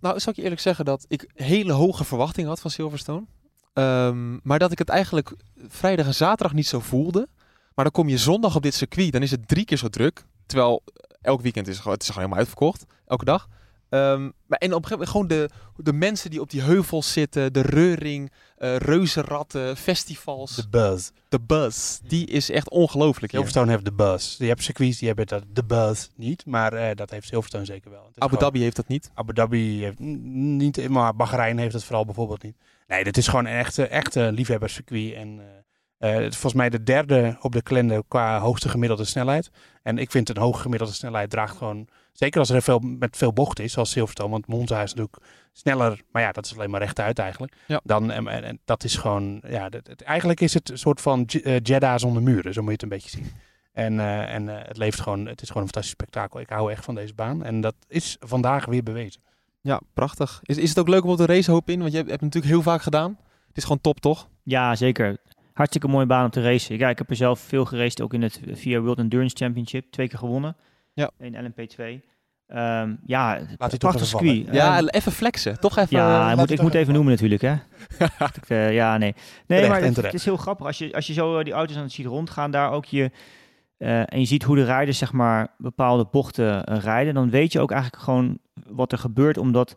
Nou, zal ik je eerlijk zeggen dat ik hele hoge verwachtingen had van Silverstone. Ehm, maar dat ik het eigenlijk vrijdag en zaterdag niet zo voelde. Maar dan kom je zondag op dit circuit, dan is het drie keer zo druk. Terwijl elk weekend is het gewoon, het is gewoon helemaal uitverkocht, elke dag. Ehm, maar en op een gegeven moment gewoon de, de mensen die op die heuvels zitten, de reuring, eh reuzenratten, festivals.
De buzz.
De buzz, die is echt ongelooflijk.
Silverstone heeft de buzz. Je hebt circuits die hebben dat, de buzz niet. Maar eh, dat heeft Silverstone zeker wel.
Abu
gewoon-
Dhabi heeft dat niet.
Abu Dhabi heeft niet, maar Bahrein heeft het vooral bijvoorbeeld niet. Nee, dit is gewoon een echte, echte liefhebberscircuit. En eh, het is volgens mij de derde op de kalender qua hoogste gemiddelde snelheid. En ik vind een hoge gemiddelde snelheid draagt gewoon, zeker als er veel, met veel bocht is, zoals Silverstone, want Monza is natuurlijk sneller, maar ja, dat is alleen maar rechtuit eigenlijk.
Ja.
Dan, en, en, en dat is gewoon, ja, dat, het- eigenlijk is het een soort van eh, Jeddah zonder muren, zo moet je het een beetje zien. En, eh, en eh, het leeft gewoon, het is gewoon een fantastisch spektakel. Ik hou echt van deze baan en dat is vandaag weer bewezen.
Ja, prachtig. Is, is het ook leuk om op de race hoop in? Want je hebt, hebt het natuurlijk heel vaak gedaan. Het is gewoon top, toch?
Ja, zeker. Hartstikke mooie baan om te racen. Ja, ik heb er zelf veel geraced, ook in het VIA World Endurance Championship. Twee keer gewonnen.
Ja.
In LMP2. Ehm ja,
hij toch
prachtig
even
circuit.
Ja, even flexen. Toch even...
Ja,
eh,
ik
laat
moet,
het
ik moet
toch
even noemen natuurlijk, hè. Ik, eh, ja, nee. Nee,
Terecht
maar het, is heel grappig. Als je, als je zo eh, die auto's aan het ziet rondgaan, daar ook je... eh, en je ziet hoe de rijders, zeg maar, bepaalde bochten rijden. Dan weet je ook eigenlijk gewoon wat er gebeurt. Omdat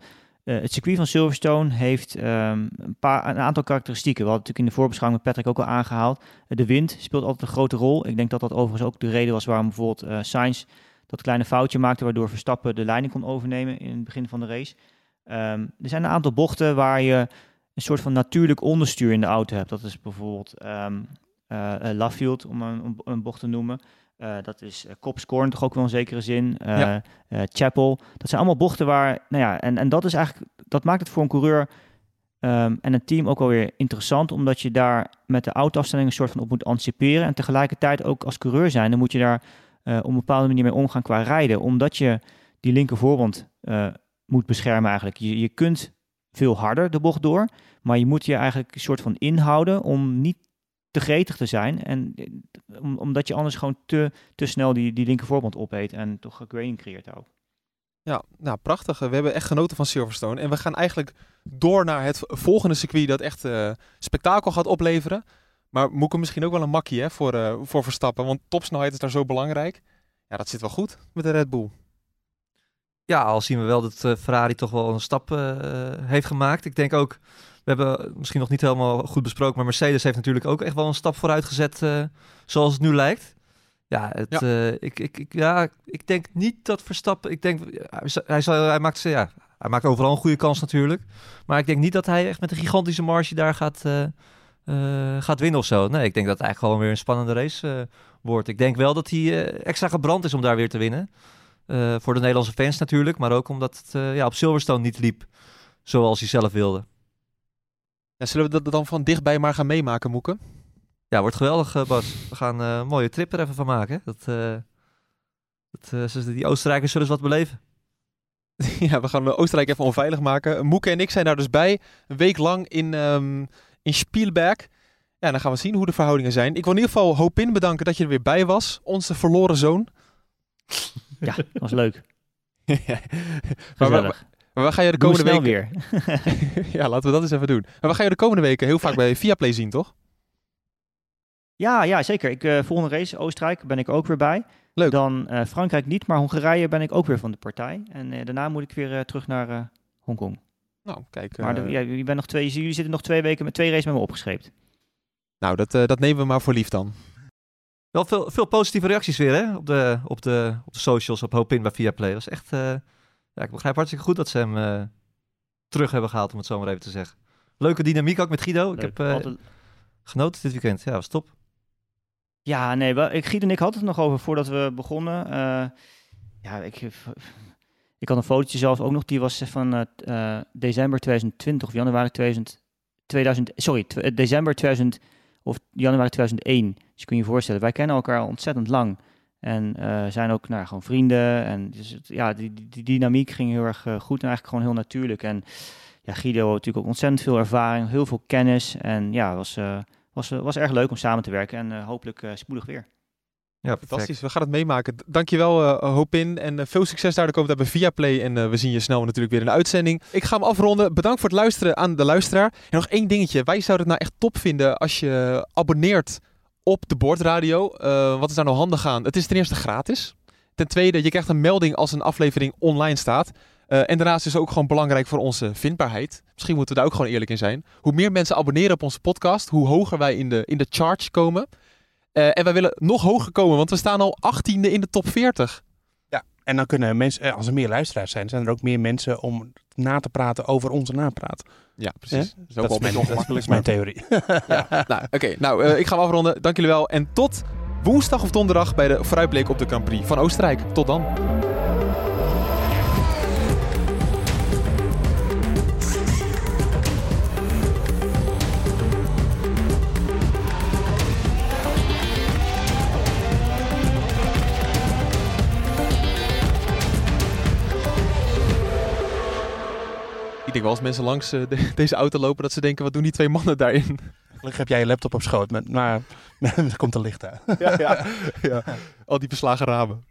eh, het circuit van Silverstone heeft ehm, een, paar, een aantal karakteristieken. We hadden natuurlijk in de voorbeschouwing met Patrick ook al aangehaald. Eh, de wind speelt altijd een grote rol. Ik denk dat dat overigens ook de reden was waarom bijvoorbeeld eh Sainz dat kleine foutje maakte, waardoor Verstappen de leiding kon overnemen in het begin van de race. Ehm, er zijn een aantal bochten waar je een soort van natuurlijk onderstuur in de auto hebt. Dat is bijvoorbeeld ehm eh, eh, Laffield, om een, een bocht te noemen. Eh, dat is uh, Copscorn, toch ook wel in zekere zin.
Ja.
Chapel. Dat zijn allemaal bochten waar, nou ja, en, en dat is eigenlijk, dat maakt het voor een coureur ehm, en een team ook wel weer interessant, omdat je daar met de autoafstelling een soort van op moet anticiperen. En tegelijkertijd ook als coureur zijn, dan moet je daar eh, op een bepaalde manier mee omgaan qua rijden, omdat je die linker voorwand eh, moet beschermen eigenlijk. Je, je kunt veel harder de bocht door, maar je moet je eigenlijk een soort van inhouden om niet te gretig te zijn. En eh, om, omdat je anders gewoon te, te snel die, die linker voorband opeet en toch graining creëert ook.
Ja, nou prachtig. We hebben echt genoten van Silverstone. En we gaan eigenlijk door naar het volgende circuit dat echt spektakel gaat opleveren. Maar Moeke misschien ook wel een makkie hè, voor, eh, voor Verstappen. Want topsnelheid is daar zo belangrijk. Ja, dat zit wel goed met de Red Bull.
Ja, al zien we wel dat eh, Ferrari toch wel een stap eh, heeft gemaakt. Ik denk ook, we hebben misschien nog niet helemaal goed besproken, maar Mercedes heeft natuurlijk ook echt wel een stap vooruit gezet, zoals het nu lijkt. Ja, het,
Ja.
ik, ik, ik, ja, ik denk niet dat Verstappen, ik denk, hij, zal- hij, maakt ja, hij maakt overal een goede kans natuurlijk. Maar ik denk niet dat hij echt met een gigantische marge daar gaat, gaat winnen of zo. Nee, ik denk dat het eigenlijk gewoon weer een spannende race eh, wordt. Ik denk wel dat hij eh, extra gebrand is om daar weer te winnen. Eh, voor de Nederlandse fans natuurlijk, maar ook omdat het eh, ja, op Silverstone niet liep zoals hij zelf wilde.
Ja, zullen we dat dan van dichtbij maar gaan meemaken, Moeke?
Ja, wordt geweldig, eh, Bas. We gaan eh, een mooie trip er even van maken. Dat, eh, dat, eh, die Oostenrijkers zullen eens wat beleven.
ja, we gaan eh, Oostenrijk even onveilig maken. Moeke en ik zijn daar dus bij. Een week lang in, ehm in Spielberg. Ja, dan gaan we zien hoe de verhoudingen zijn. Ik wil in ieder geval Hopin bedanken dat je er weer bij was. Onze verloren zoon.
Ja, was leuk.
maar, waar, ga je de komende weken...
weer.
ja, laten we dat eens even doen. Maar waar ga je de komende weken heel vaak bij Viaplay zien, toch?
Ja, ja, zeker. Ik, eh, volgende race, Oostenrijk, ben ik ook weer bij.
Leuk.
Dan eh, Frankrijk niet, maar Hongarije ben ik ook weer van de partij. En eh, daarna moet ik weer terug naar Hongkong.
Nou, kijk.
Maar de-
eh,
ja, jullie, bent nog twee, jullie zitten nog twee weken met twee races met me opgeschreven.
Nou, dat, eh, dat nemen we maar voor lief dan.
Wel veel, veel positieve reacties weer hè? Op, de, op, de, op de socials, op Hopin bij Viaplay. Dat was echt... eh, ja, ik begrijp hartstikke goed dat ze hem eh, terug hebben gehaald, om het zo maar even te zeggen. Leuke dynamiek ook met Guido. Ik heb eh,
Altijd-
genoten dit weekend. Ja, was top.
Ja, nee, wel, ik, Gied en ik hadden het nog over voordat we begonnen. Eh, ja, ik, ik had een fotootje zelf ook nog, die was van eh, eh, december 2020 of januari 2000, 2000 sorry, eh, december 2000 of januari 2001. Dus kun je je voorstellen, wij kennen elkaar ontzettend lang. En eh, zijn ook nou, gewoon vrienden. En dus, ja, die, die, dynamiek ging heel erg eh, goed en eigenlijk gewoon heel natuurlijk. En ja, Guido had natuurlijk ook ontzettend veel ervaring, heel veel kennis. En ja, was, eh, was, eh, was erg leuk om samen te werken. En eh, hopelijk eh, spoedig weer.
Ja, perfect.
Fantastisch, we gaan het meemaken. Dankjewel uh, Hopin en eh, veel succes daar de komende tijd bij Viaplay. En eh, we zien je snel natuurlijk weer in de uitzending. Ik ga hem afronden. Bedankt voor het luisteren aan de luisteraar. En nog één dingetje. Wij zouden het nou echt top vinden als je abonneert op de Boordradio. Eh, wat is daar nou handig aan? Het is ten eerste gratis. Ten tweede, je krijgt een melding als een aflevering online staat. Eh, en daarnaast is het ook gewoon belangrijk voor onze vindbaarheid. Misschien moeten we daar ook gewoon eerlijk in zijn. Hoe meer mensen abonneren op onze podcast, hoe hoger wij in de, in de charge komen. Eh, en wij willen nog hoger komen, want we staan al 18e in de top 40.
En dan kunnen mensen, eh, als er meer luisteraars zijn, zijn er ook meer mensen om na te praten over onze napraat.
Ja,
precies.
Dat is
Dat
ook
is
wel
mijn,
een
dat
beetje
is mijn theorie.
Ja, nou, oké. nou, eh, ik ga hem afronden. Dank jullie wel. En tot woensdag of donderdag bij de vooruitblik op de Grand Prix van Oostenrijk. Tot dan. Ik denk wel als mensen langs eh, de- deze auto lopen dat ze denken, wat doen die twee mannen daarin?
Gelukkig heb jij je laptop op schoot, met, maar er komt er licht uit.
ja, ja, ja. Al die beslagen ramen.